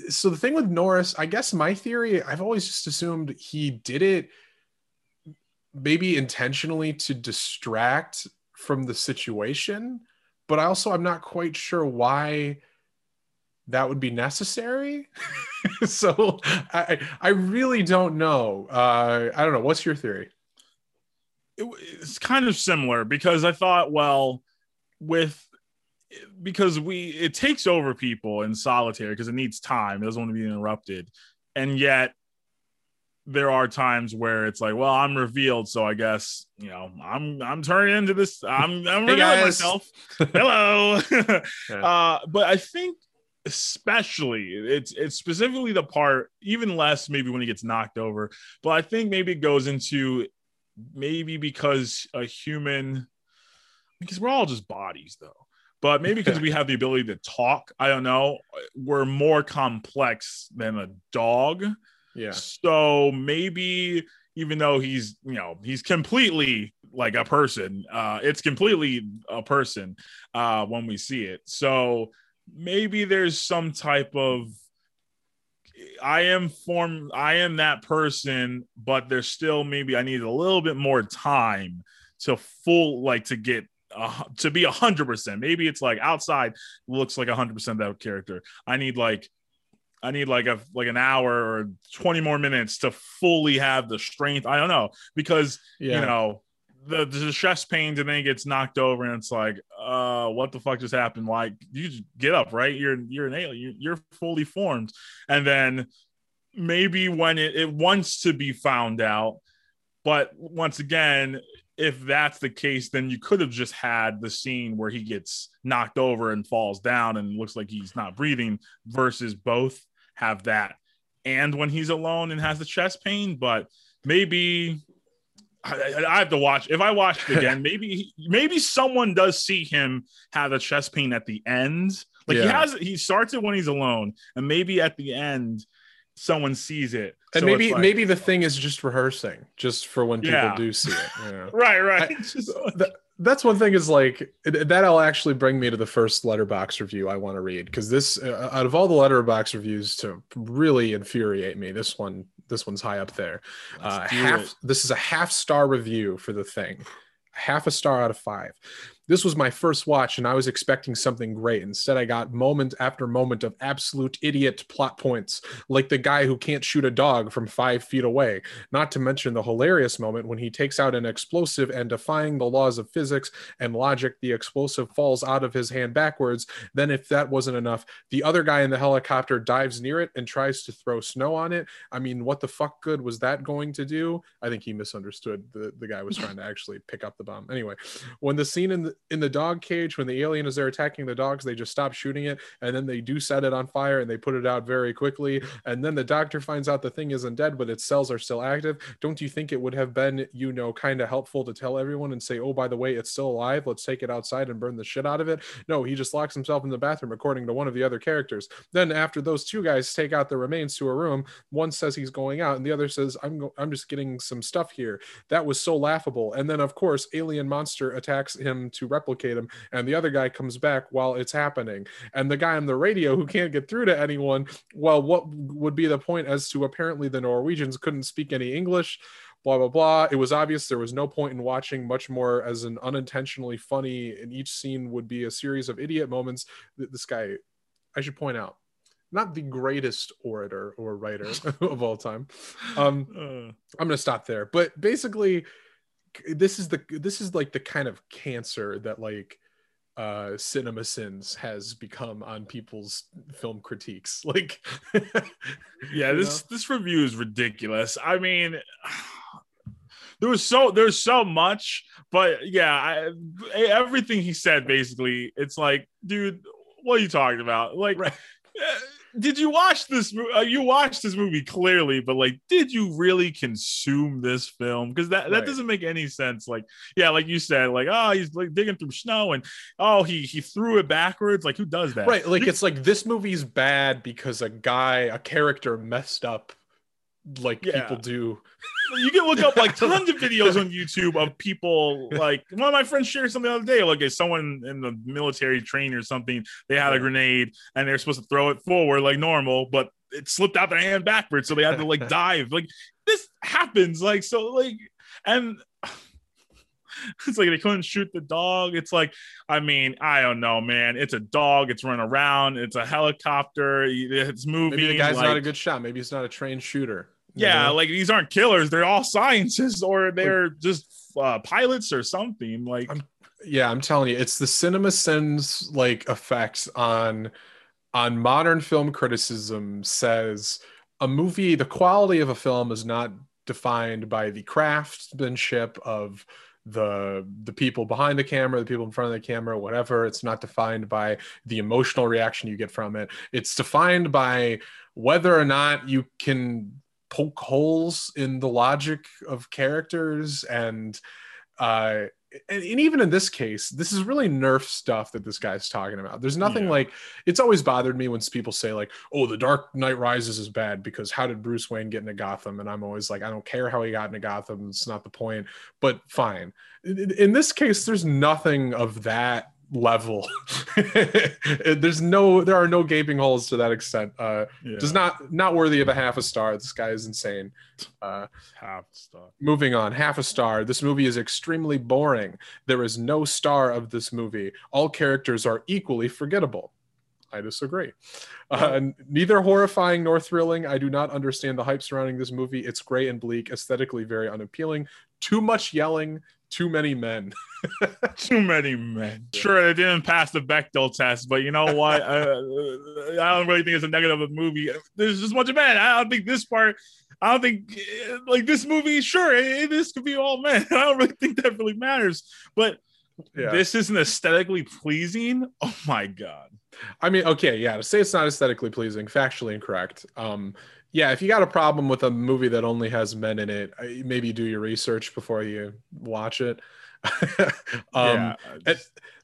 so the thing with Norris, I guess my theory, I've always just assumed he did it maybe intentionally to distract from the situation, but I also I'm not quite sure why that would be necessary. [LAUGHS] so I I really don't know. Uh, I don't know. What's your theory? It, it's kind of similar because I thought, well, with because we it takes over people in solitary because it needs time. It doesn't want to be interrupted, and yet there are times where it's like, well, I'm revealed, so I guess you know I'm I'm turning into this. I'm I'm [LAUGHS] Hey, revealing myself. [LAUGHS] Hello, [LAUGHS] Yeah. uh, but I think especially it's it's specifically the part even less maybe when he gets knocked over, but I think maybe it goes into maybe because a human because we're all just bodies though but maybe because we have the ability to talk i don't know we're more complex than a dog. Yeah. so maybe even though he's you know he's completely like a person uh it's completely a person uh when we see it. So maybe there's some type of i am form i am that person but there's still maybe i need a little bit more time to full like to get uh, to be a hundred percent. Maybe it's like outside looks like a hundred percent that character. I need like I need like a like an hour or 20 more minutes to fully have the strength. I don't know because Yeah. you know the the chest pains and then he gets knocked over and it's like uh what the fuck just happened? Like you just get up right? You're you're an alien. You're fully formed. And then maybe when it, it wants to be found out but once again if that's the case then you could have just had the scene where he gets knocked over and falls down and looks like he's not breathing versus both have that and when he's alone and has the chest pain but maybe I, I- have to watch. If I watch it again, [LAUGHS] maybe maybe someone does see him have a chest pain at the end. Like he has, he starts it when he's alone, and maybe at the end, someone sees it. And So maybe like- maybe the thing is just rehearsing, just for when people Yeah. do see it. Yeah. [LAUGHS] right, right. I- It's just Th- that's one thing is like that'll actually bring me to the first Letterboxd review I want to read because this uh, out of all the Letterboxd reviews to really infuriate me this one this one's high up there uh, half it. this is a half star review for the thing half a star out of five this was my first watch and I was expecting something great instead I got moment after moment of absolute idiot plot points like the guy who can't shoot a dog from five feet away not to mention the hilarious moment when he takes out an explosive and defying the laws of physics and logic, the explosive falls out of his hand backwards. Then, if that wasn't enough, the other guy in the helicopter dives near it and tries to throw snow on it. I mean, what the fuck good was that going to do? I think he misunderstood. The, the guy was trying to actually pick up the bomb. Anyway, when the scene in the in the dog cage, when the alien is there attacking the dogs, they just stop shooting it and then they do set it on fire and they put it out very quickly. And then the doctor finds out the thing isn't dead, but its cells are still active. Don't you think it would have been, you know, kind of helpful to tell everyone and say, oh, by the way, it's still alive. Let's take it outside and burn the shit out of it. No, he just locks himself in the bathroom, according to one of the other characters. Then, after those two guys take out the remains to a room, one says he's going out, and the other says, "I'm go- I'm just getting some stuff here." That was so laughable. And then, of course, alien monster attacks him to replicate him, and the other guy comes back while it's happening. And the guy on the radio who can't get through to anyone, well, what would be the point as to apparently the Norwegians couldn't speak any English? Blah blah blah. It was obvious there was no point in watching much more as an unintentionally funny, and each scene would be a series of idiot moments. Th- This guy, I should point out, not the greatest orator or writer [LAUGHS] of all time. Um, Uh, I'm gonna stop there. But basically, this is the this is like the kind of cancer that like uh CinemaSins has become on people's film critiques [LAUGHS] like [LAUGHS] yeah, this this review is ridiculous. I mean, [SIGHS] there was so there's so much, but yeah, I, everything he said basically, it's like, dude, what are you talking about? Like, Right. Did you watch this? Uh, you watched this movie clearly, but like, did you really consume this film? Because that that Right. doesn't make any sense. Like, yeah, like you said, like, oh, he's like digging through snow, and oh, he he threw it backwards. Like, who does that? right like You- it's like this movie's bad because a guy a character messed up like Yeah. people do you can look up like [LAUGHS] tons of videos on YouTube of people like one of my friends shared something the other day. Like if someone in the military training or something, they had a grenade and they're supposed to throw it forward like normal, but it slipped out their hand backwards, so they had to like [LAUGHS] dive. Like this happens, like so, like and [LAUGHS] it's like they couldn't shoot the dog. It's like, I mean, I don't know, man. It's a dog. It's running around. It's a helicopter. It's moving. maybe the guy's like- not a good shot maybe he's not a trained shooter yeah, know? like these aren't killers. They're all scientists or they're just uh, pilots or something. Like, I'm- yeah, I'm telling you, it's the CinemaSins like effects on on modern film criticism says a movie, the quality of a film is not defined by the craftsmanship of the the people behind the camera the people in front of the camera whatever it's not defined by the emotional reaction you get from it it's defined by whether or not you can poke holes in the logic of characters and uh and, and even in this case, this is really nerf stuff that this guy's talking about. There's nothing Yeah. like it's always bothered me when people say like, "Oh, The Dark Knight Rises is bad because how did Bruce Wayne get into Gotham?" And I'm always like, "I don't care how he got into Gotham. It's not the point." But fine. In, in- in this case, there's nothing of that level. [LAUGHS] there's no, there are no gaping holes to that extent. Uh, Yeah. Does not not worthy of a half a star. This guy is insane. Uh, have stuff. Moving on, half a star. This movie is extremely boring. There is no star of this movie. All characters are equally forgettable. I disagree. Uh, neither horrifying nor thrilling. I do not understand the hype surrounding this movie. It's gray and bleak, aesthetically very unappealing. Too much yelling, too many men. [LAUGHS] Too many men. Sure, it didn't pass the Bechdel test, but you know what? [LAUGHS] uh, I don't really think it's a negative of the movie. There's just a bunch of men. I don't think this part. I don't think uh, like this movie. Sure, it, this could be all men. [LAUGHS] I don't really think that really matters. But Yeah. this isn't aesthetically pleasing. Oh my god. I mean, okay, yeah, to say it's not aesthetically pleasing, factually incorrect. Um, yeah, if you got a problem with a movie that only has men in it, maybe do your research before you watch it. [LAUGHS] um, yeah. it-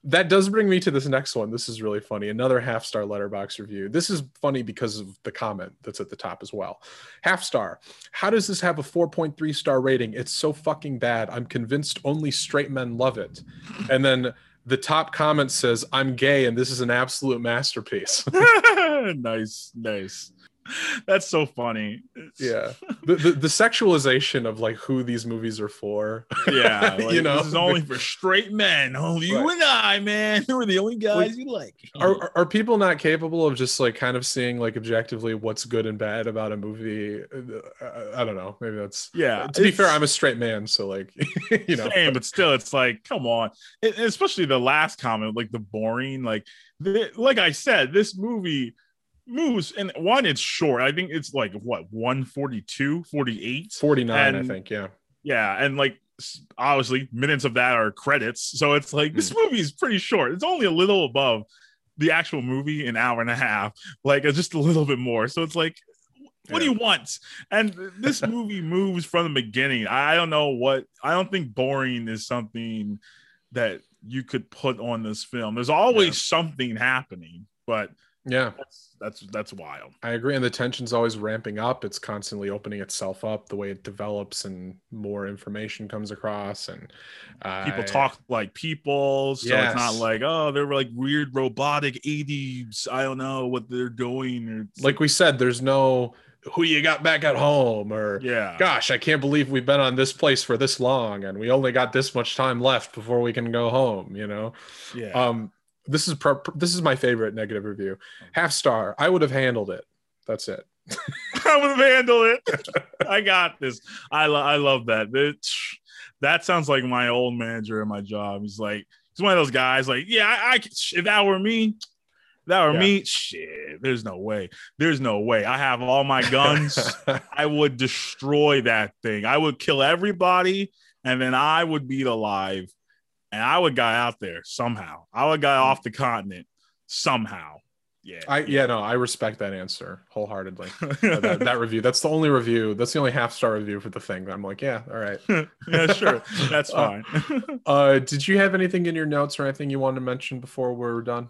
that does bring me to this next one. This is really funny. Another half star Letterboxd review. This is funny because of the comment that's at the top as well. Half star. How does this have a 4.3 star rating? It's so fucking bad. I'm convinced only straight men love it. And then the top comment says, I'm gay and this is an absolute masterpiece. [LAUGHS] [LAUGHS] nice, nice. [LAUGHS] That's so funny. yeah. The, the, the sexualization of like who these movies are for. Yeah, [LAUGHS] like, You know? this is only for straight men. Oh, you and I, man, [LAUGHS] we're the only guys Like, you like. are, are- people not capable of just like kind of seeing like objectively what's good and bad about a movie Uh, i don't know maybe that's yeah. to be fair i'm a straight man so like you know same, but still, it's like, come on. And especially the last comment, like the boring, like, the, like I said, this movie moves, and one, it's short. I think it's like what 142, 48. 49 i think yeah Yeah, and like obviously minutes of that are credits, so it's like Hmm. this movie is pretty short. It's only a little above the actual movie, an hour and a half, like just a little bit more. So it's like, what do you want? And this [LAUGHS] movie moves from the beginning. I don't know what. I don't think boring is something that you could put on this film. There's always Yeah. something happening, but yeah. That's that's that's wild. i agree and the tension's always ramping up. It's constantly opening itself up the way it develops and more information comes across and uh, people talk like people so it's not like oh they're like weird robotic 80s i don't know what they're doing. Or like we said there's no who you got back at home? or yeah. Gosh, I can't believe we've been on this place for this long and we only got this much time left before we can go home, you know? yeah. Um, this is pro- this is my favorite negative review. Half star. I would have handled it. That's it. [LAUGHS] i would have handled it [LAUGHS] i got this i, lo- I love that That- that sounds like my old manager at my job he's like he's one of those guys like yeah i, I if that were me that were Yeah. me shit there's no way there's no way i have all my [LAUGHS] guns I would destroy that thing. I would kill everybody, and then I would be alive, and I would got out there somehow. I would got off the continent somehow. Yeah, I yeah no, I respect that answer wholeheartedly. [LAUGHS] Uh, that, that review. That's the only review. That's the only half star review for the thing. I'm like, yeah, all right. [LAUGHS] yeah, sure, that's Uh, fine. [LAUGHS] Uh, did you have anything in your notes or anything you wanted to mention before we're done?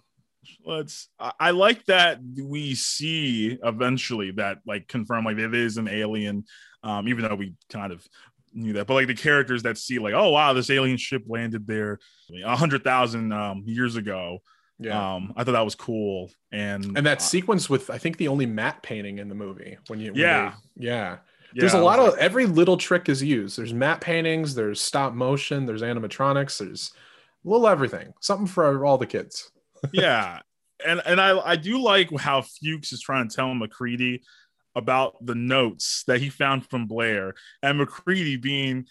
Let's. I, I like that we see eventually that like confirm like it is an alien, um, even though we kind of knew that. But like the characters that see like, oh wow, this alien ship landed there a hundred thousand um, years ago. Yeah. Um, I thought that was cool, and and that uh, sequence with I think the only matte painting in the movie when you when Yeah. they- yeah yeah, there's a lot of every little trick is used there's matte paintings there's stop motion there's animatronics there's a little everything something for all the kids [LAUGHS] yeah, and and I I do like how Fuchs is trying to tell MacReady about the notes that he found from Blair, and MacReady being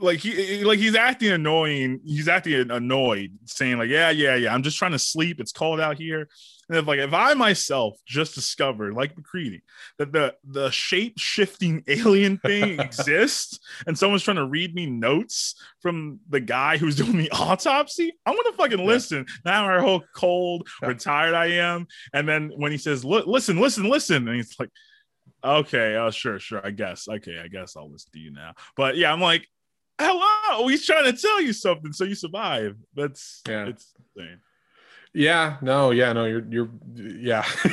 like he like he's acting annoying. He's acting annoyed, saying like, "Yeah, yeah, yeah. I'm just trying to sleep. It's cold out here." And if like if I myself just discovered, like MacReady, that the the shape shifting [LAUGHS] alien thing [LAUGHS] exists, and someone's trying to read me notes from the guy who's [LAUGHS] doing the autopsy, I'm gonna fucking Yeah. listen. Now how cold Yeah. or tired I am, and then when he says, "Li- "Listen, listen, listen," and he's like. Okay, oh sure, sure. I guess. Okay, I guess I'll listen to you now. But yeah, I'm like, hello, he's trying to tell you something so you survive. That's Yeah. it's insane. Yeah, no, yeah, no, you're you're yeah. [LAUGHS]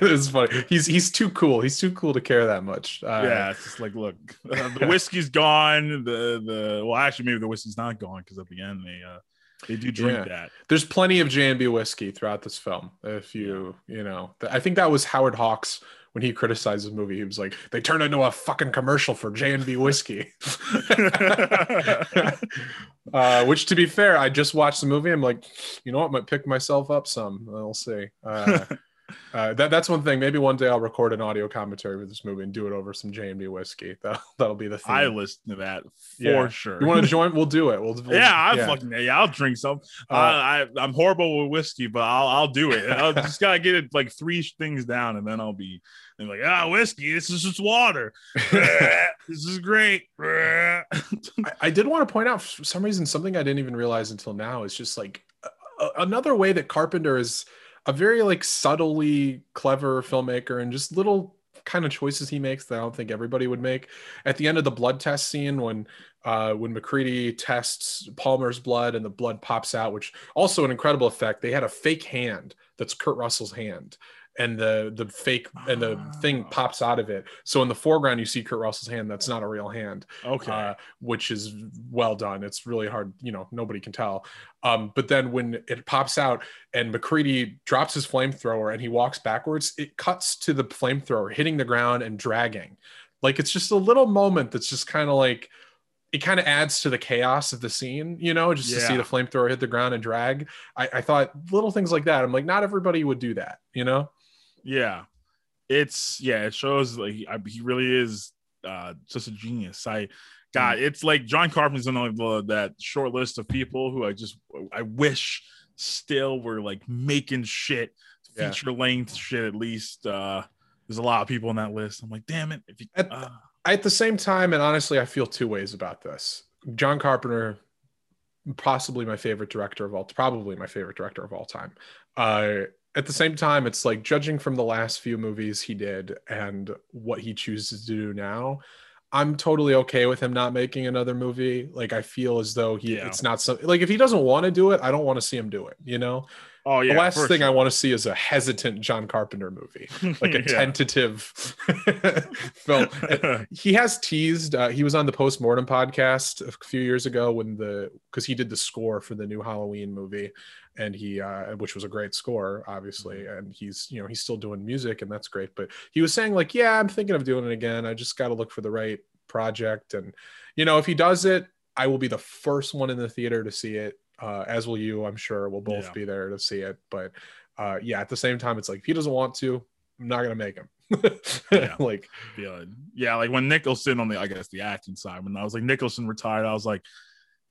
it's funny. He's he's too cool. He's too cool to care that much. Uh, yeah, it's just like, look, uh, [LAUGHS] the whiskey's gone. The the well, actually, maybe the whiskey's not gone because at the end they uh they do drink Yeah. that. There's plenty of J&B whiskey throughout this film. If you, you know, I think that was Howard Hawks when he criticized the movie. He was like, they turned into a fucking commercial for J&B whiskey. [LAUGHS] uh, which, to be fair, I just watched the movie. I'm like, you know what? Might pick myself up some. We'll see. Uh, [LAUGHS] uh, that, that's one thing. Maybe one day I'll record an audio commentary for this movie and do it over some J&B whiskey. [LAUGHS] That'll, that'll be the thing. I listen to that for Yeah. sure. you want to join? We'll do it. We'll, we'll yeah, I fucking yeah, I'll drink some. Uh, I, I I'm horrible with whiskey, but I'll I'll do it. I'll [LAUGHS] just gotta get it like three things down, and then I'll be and like ah whiskey. This is just water. [LAUGHS] this is great. I, I did want to point out for some reason something I didn't even realize until now is just like another way that Carpenter is a very like subtly clever filmmaker and just little kind of choices he makes that I don't think everybody would make. At the end of the blood test scene when uh, when MacReady tests Palmer's blood and the blood pops out, which also an incredible effect. They had a fake hand that's Kurt Russell's hand. And the the fake and the thing Ah. pops out of it. So in the foreground, you see Kurt Russell's hand. That's not a real hand okay. uh, which is well done. It's really hard, you know, nobody can tell. Um, but then when it pops out and MacReady drops his flamethrower and he walks backwards, it cuts to the flamethrower hitting the ground and dragging. Like it's just a little moment that's just kind of like it kind of adds to the chaos of the scene, you know, just to see the flamethrower hit the ground and drag. I, I thought little things like that. I'm like, not everybody would do that, you know? Yeah, it's yeah. It shows like he, I, he really is uh just a genius. I God, it's like John Carpenter's on like the, that short list of people who I just I wish still were like making shit, Yeah. feature length shit at least. Uh There's a lot of people on that list. I'm like, damn it! If you, At- uh, at the same time, and honestly, I feel two ways about this. John Carpenter, possibly my favorite director of all, probably my favorite director of all time. Uh, at the same time, it's like judging from the last few movies he did and what he chooses to do now. I'm totally okay with him not making another movie. Like I feel as though he, Yeah. it's not so like if he doesn't want to do it, I don't want to see him do it. You know, oh yeah, the last thing I want to see is a hesitant John Carpenter movie like a [LAUGHS] Yeah. tentative [LAUGHS] film. [LAUGHS] He has teased. Uh, he was on the postmortem podcast a few years ago when the because he did the score for the new Halloween movie, and he uh, which was a great score, obviously. And he's you know he's still doing music, and that's great. But he was saying like, yeah, I'm thinking of doing it again. I just got to look for the right project, and you know if he does it, I will be the first one in the theater to see it. Uh, as will you, I'm sure. We'll both Yeah. be there to see it. But uh, yeah, at the same time, it's like if he doesn't want to, I'm not gonna make him. [LAUGHS] Yeah. like yeah, yeah, like when Nicholson on the I guess the acting side, when I was like Nicholson retired, I was like,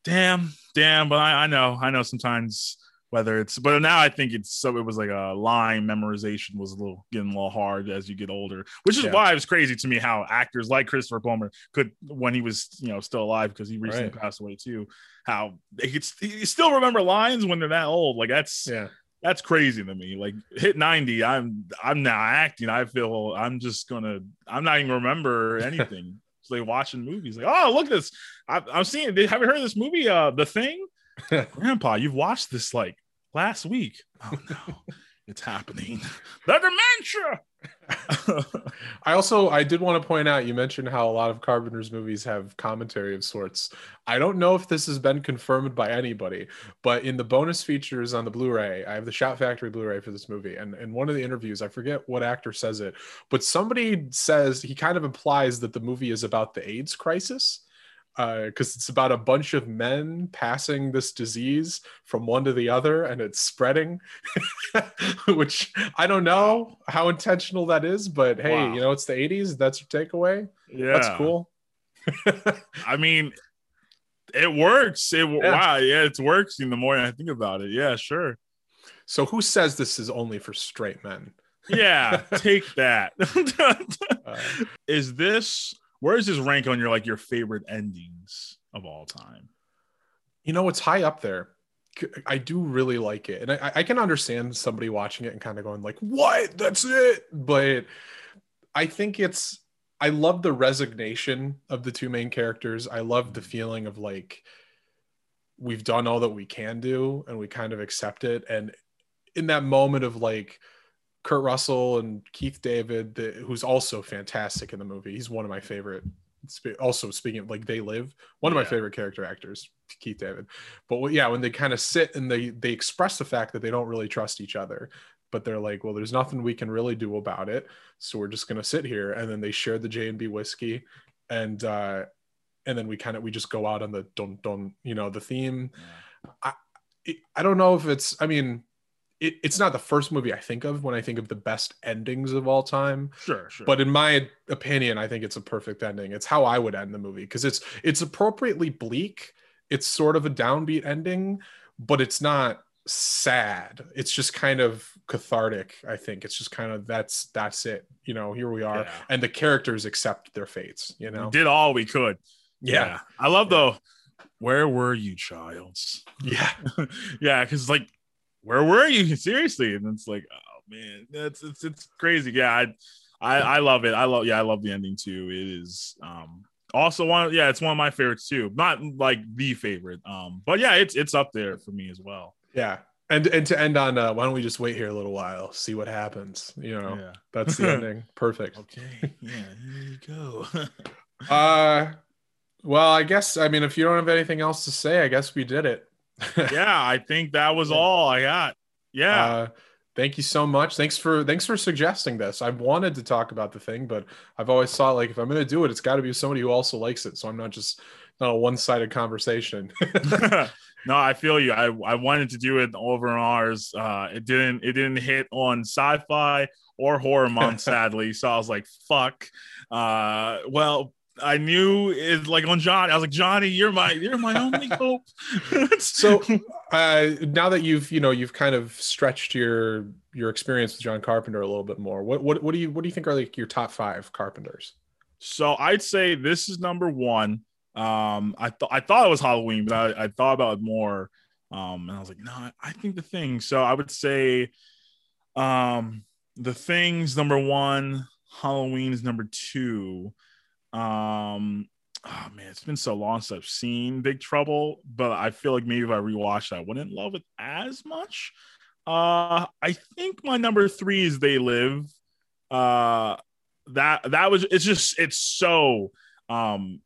damn, damn. But I, I know, I know sometimes whether it's but now I think it's so it was like a line memorization was a little getting a little hard as you get older, which is Yeah. why it was crazy to me how actors like Christopher Plummer could when he was you know still alive because he recently Right. passed away too, how they could st- you still remember lines when they're that old. Like that's yeah. that's crazy to me. Like hit 90, I'm I'm now acting. I feel I'm just gonna I'm not even remember [LAUGHS] anything. like watching movies. Like, oh look at this. I, I'm seeing. Have you heard of this movie? Uh, The Thing. Grandpa, you've watched this like last week. [LAUGHS] Oh no, it's happening. [LAUGHS] The dementia. [LAUGHS] I also I did want to point out you mentioned how a lot of Carpenter's movies have commentary of sorts. I don't know if this has been confirmed by anybody, but in the bonus features on the Blu-ray, I have the Shout Factory Blu-ray for this movie, and in one of the interviews, I forget what actor says it, but somebody says he kind of implies that the movie is about the AIDS crisis. Because it's about a bunch of men passing this disease from one to the other and it's spreading, [LAUGHS] which I don't know how intentional that is, but hey, Wow. you know, it's the 80s. That's your takeaway. yeah, That's cool. I mean, It works. It Yeah. wow, yeah, it works. In the more I think about it, yeah, sure, So who says this is only for straight men? yeah, take that. [LAUGHS] Uh, is this where is this rank on your like your favorite endings of all time? you know, it's high up there. I do really like it, and I, I can understand somebody watching it and kind of going like, "What? That's it." But I think it's. I love the resignation of the two main characters. I love the mm-hmm. feeling of like we've done all that we can do, and we kind of accept it. And in that moment of like Kurt Russell and Keith David, the, who's also fantastic in the movie. He's one of my favorite. Also, speaking of like They Live, one of my favorite character actors, Keith David. But yeah, when they kind of sit and they they express the fact that they don't really trust each other, but they're like, well, there's nothing we can really do about it, so we're just gonna sit here. And then they share the J and B whiskey, and uh, and then we kind of we just go out on the don't don't you know the theme. I I don't know if it's. I mean, it, it's not the first movie I think of when I think of the best endings of all time. Sure, sure. But in my opinion, I think it's a perfect ending. It's how I would end the movie because it's it's appropriately bleak. It's sort of a downbeat ending, but it's not sad. It's just kind of cathartic. I think it's just kind of that's that's it. You know, here we are, Yeah. and the characters accept their fates. You we know, did all we could. yeah, I love though. Where were you, Childs? yeah, [LAUGHS] yeah, because like, where were you? [LAUGHS] Seriously, and it's like, oh man, that's it's it's crazy. Yeah, I, I I love it. I love yeah, I love the ending too. It is um also one yeah, it's one of my favorites too. Not like the favorite, um, but yeah, it's it's up there for me as well. yeah. And and to end on, uh, why don't we just wait here a little while, see what happens? You know, Yeah. that's the [LAUGHS] ending. Perfect. Okay. Yeah. Here you go. [LAUGHS] Uh, well, I guess I mean if you don't have anything else to say, I guess we did it. Yeah, I think that was [LAUGHS] all I got. Yeah. Uh, thank you so much. Thanks for thanks for suggesting this. I've wanted to talk about the thing, but I've always thought like if I'm going to do it, it's got to be somebody who also likes it. So I'm not just not a one sided conversation. [LAUGHS] [LAUGHS] no, I feel you. I, I wanted to do it over on ours. Uh, it didn't it didn't hit on sci-fi or horror month, sadly. So I was like, fuck. Uh, well, I knew it's like on John. I was like, Johnny, you're my you're my only [LAUGHS] hope. so [LAUGHS] uh, now that you've you know you've kind of stretched your your experience with John Carpenter a little bit more, what what what do you what do you think are like your top five Carpenters? So I'd say this is number one. Um, I thought I thought it was Halloween, but I, I thought about it more. Um, and I was like, no, I- I think the thing. So I would say, um, the things number one, Halloween is number two. Um, oh man, it's been so long since I've seen Big Trouble, but I feel like maybe if I rewatched, I wouldn't love it as much. Uh, I think my number three is They Live. Uh, that that was it's just it's so um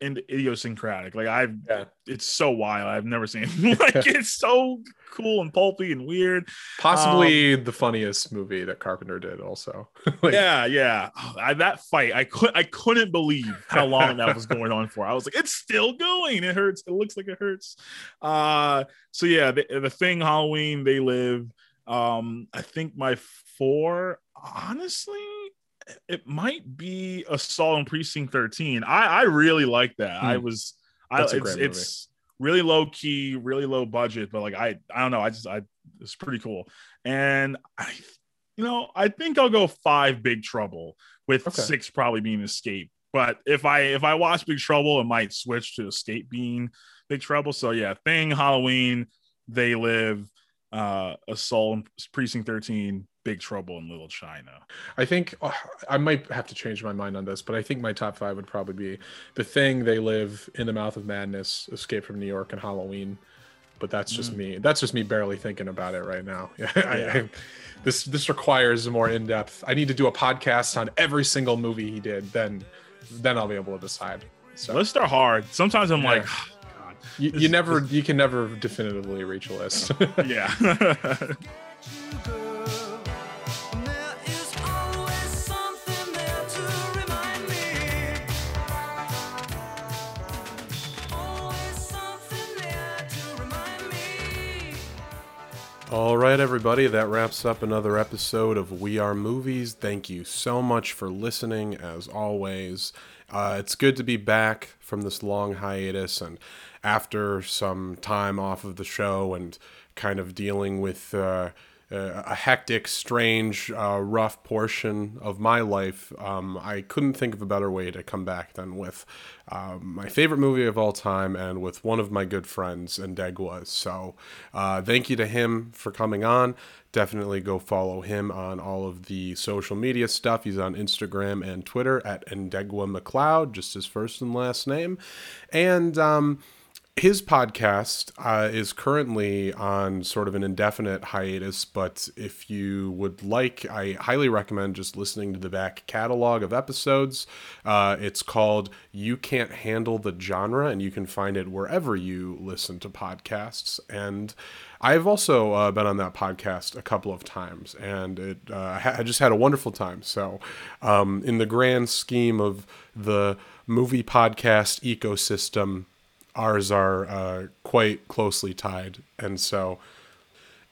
and idiosyncratic. Like I've Yeah. it's so wild. I've never seen [LAUGHS] [LAUGHS] like it's so cool and pulpy and weird. Possibly the funniest movie that Carpenter did. Also, [LAUGHS] Like, yeah, yeah. Oh, I, that fight, I could I couldn't believe how long that was going on for. I was like, it's still going. It hurts. It looks like it hurts. Uh so yeah, the, the thing Halloween, they live. Um, I think my four, honestly, it might be Assault on Precinct 13. I, I really like that. I Hmm. was I That's a it's, great movie. it's really low key, really low budget, but like I I don't know, I just I it's pretty cool. And I you know, I think I'll go five Big Trouble with Okay. six probably being Escape. But if I if I watch Big Trouble, it might switch to Escape being Big Trouble. So yeah, Thing, Halloween, They Live, uh, Assault, Precinct 13, Big Trouble, in Little China. I think uh, I might have to change my mind on this, but I think my top five would probably be The Thing, They Live, In the Mouth of Madness, Escape from New York, and Halloween. But that's just Mm. me. That's just me barely thinking about it right now. [LAUGHS] Yeah, I, I, this this requires a more in depth. I need to do a podcast on every single movie he did. Then then I'll be able to decide. So Lists are hard. Sometimes I'm Yeah. like, "Oh, God, you, you never you can never definitively reach a list. [LAUGHS] yeah. [LAUGHS] All right, everybody, that wraps up another episode of We Are Movies. Thank you so much for listening, as always. Uh, it's good to be back from this long hiatus and after some time off of the show and kind of dealing with uh, uh, a hectic, strange, uh, rough portion of my life, um, I couldn't think of a better way to come back than with um, my favorite movie of all time and with one of my good friends, Ndegwa. So, uh, thank you to him for coming on. Definitely go follow him on all of the social media stuff. He's on Instagram and Twitter at Ndegwa McCloud, just his first and last name. And, um, his podcast uh, is currently on sort of an indefinite hiatus, but if you would like, I highly recommend just listening to the back catalog of episodes. Uh, it's called You Can't Handle the Genre, and you can find it wherever you listen to podcasts. And I've also uh, been on that podcast a couple of times, and it uh, I just had a wonderful time. So, um, in the grand scheme of the movie podcast ecosystem, ours are uh, quite closely tied. And so,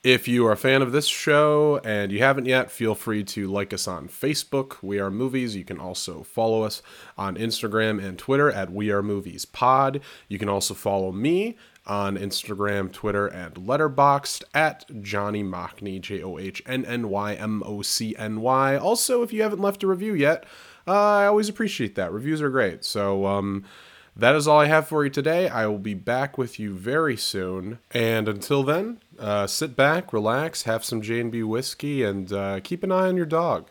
if you are a fan of this show and you haven't yet, feel free to like us on Facebook, We Are Movies. You can also follow us on Instagram and Twitter at We Are Movies Pod. You can also follow me on Instagram, Twitter, and Letterboxd at Johnny Mocny, J O H N N Y M O C N Y. Also, if you haven't left a review yet, uh, I always appreciate that. Reviews are great. So, um, that is all I have for you today. I will be back with you very soon. And until then, uh, sit back, relax, have some J&B whiskey, and uh, keep an eye on your dog.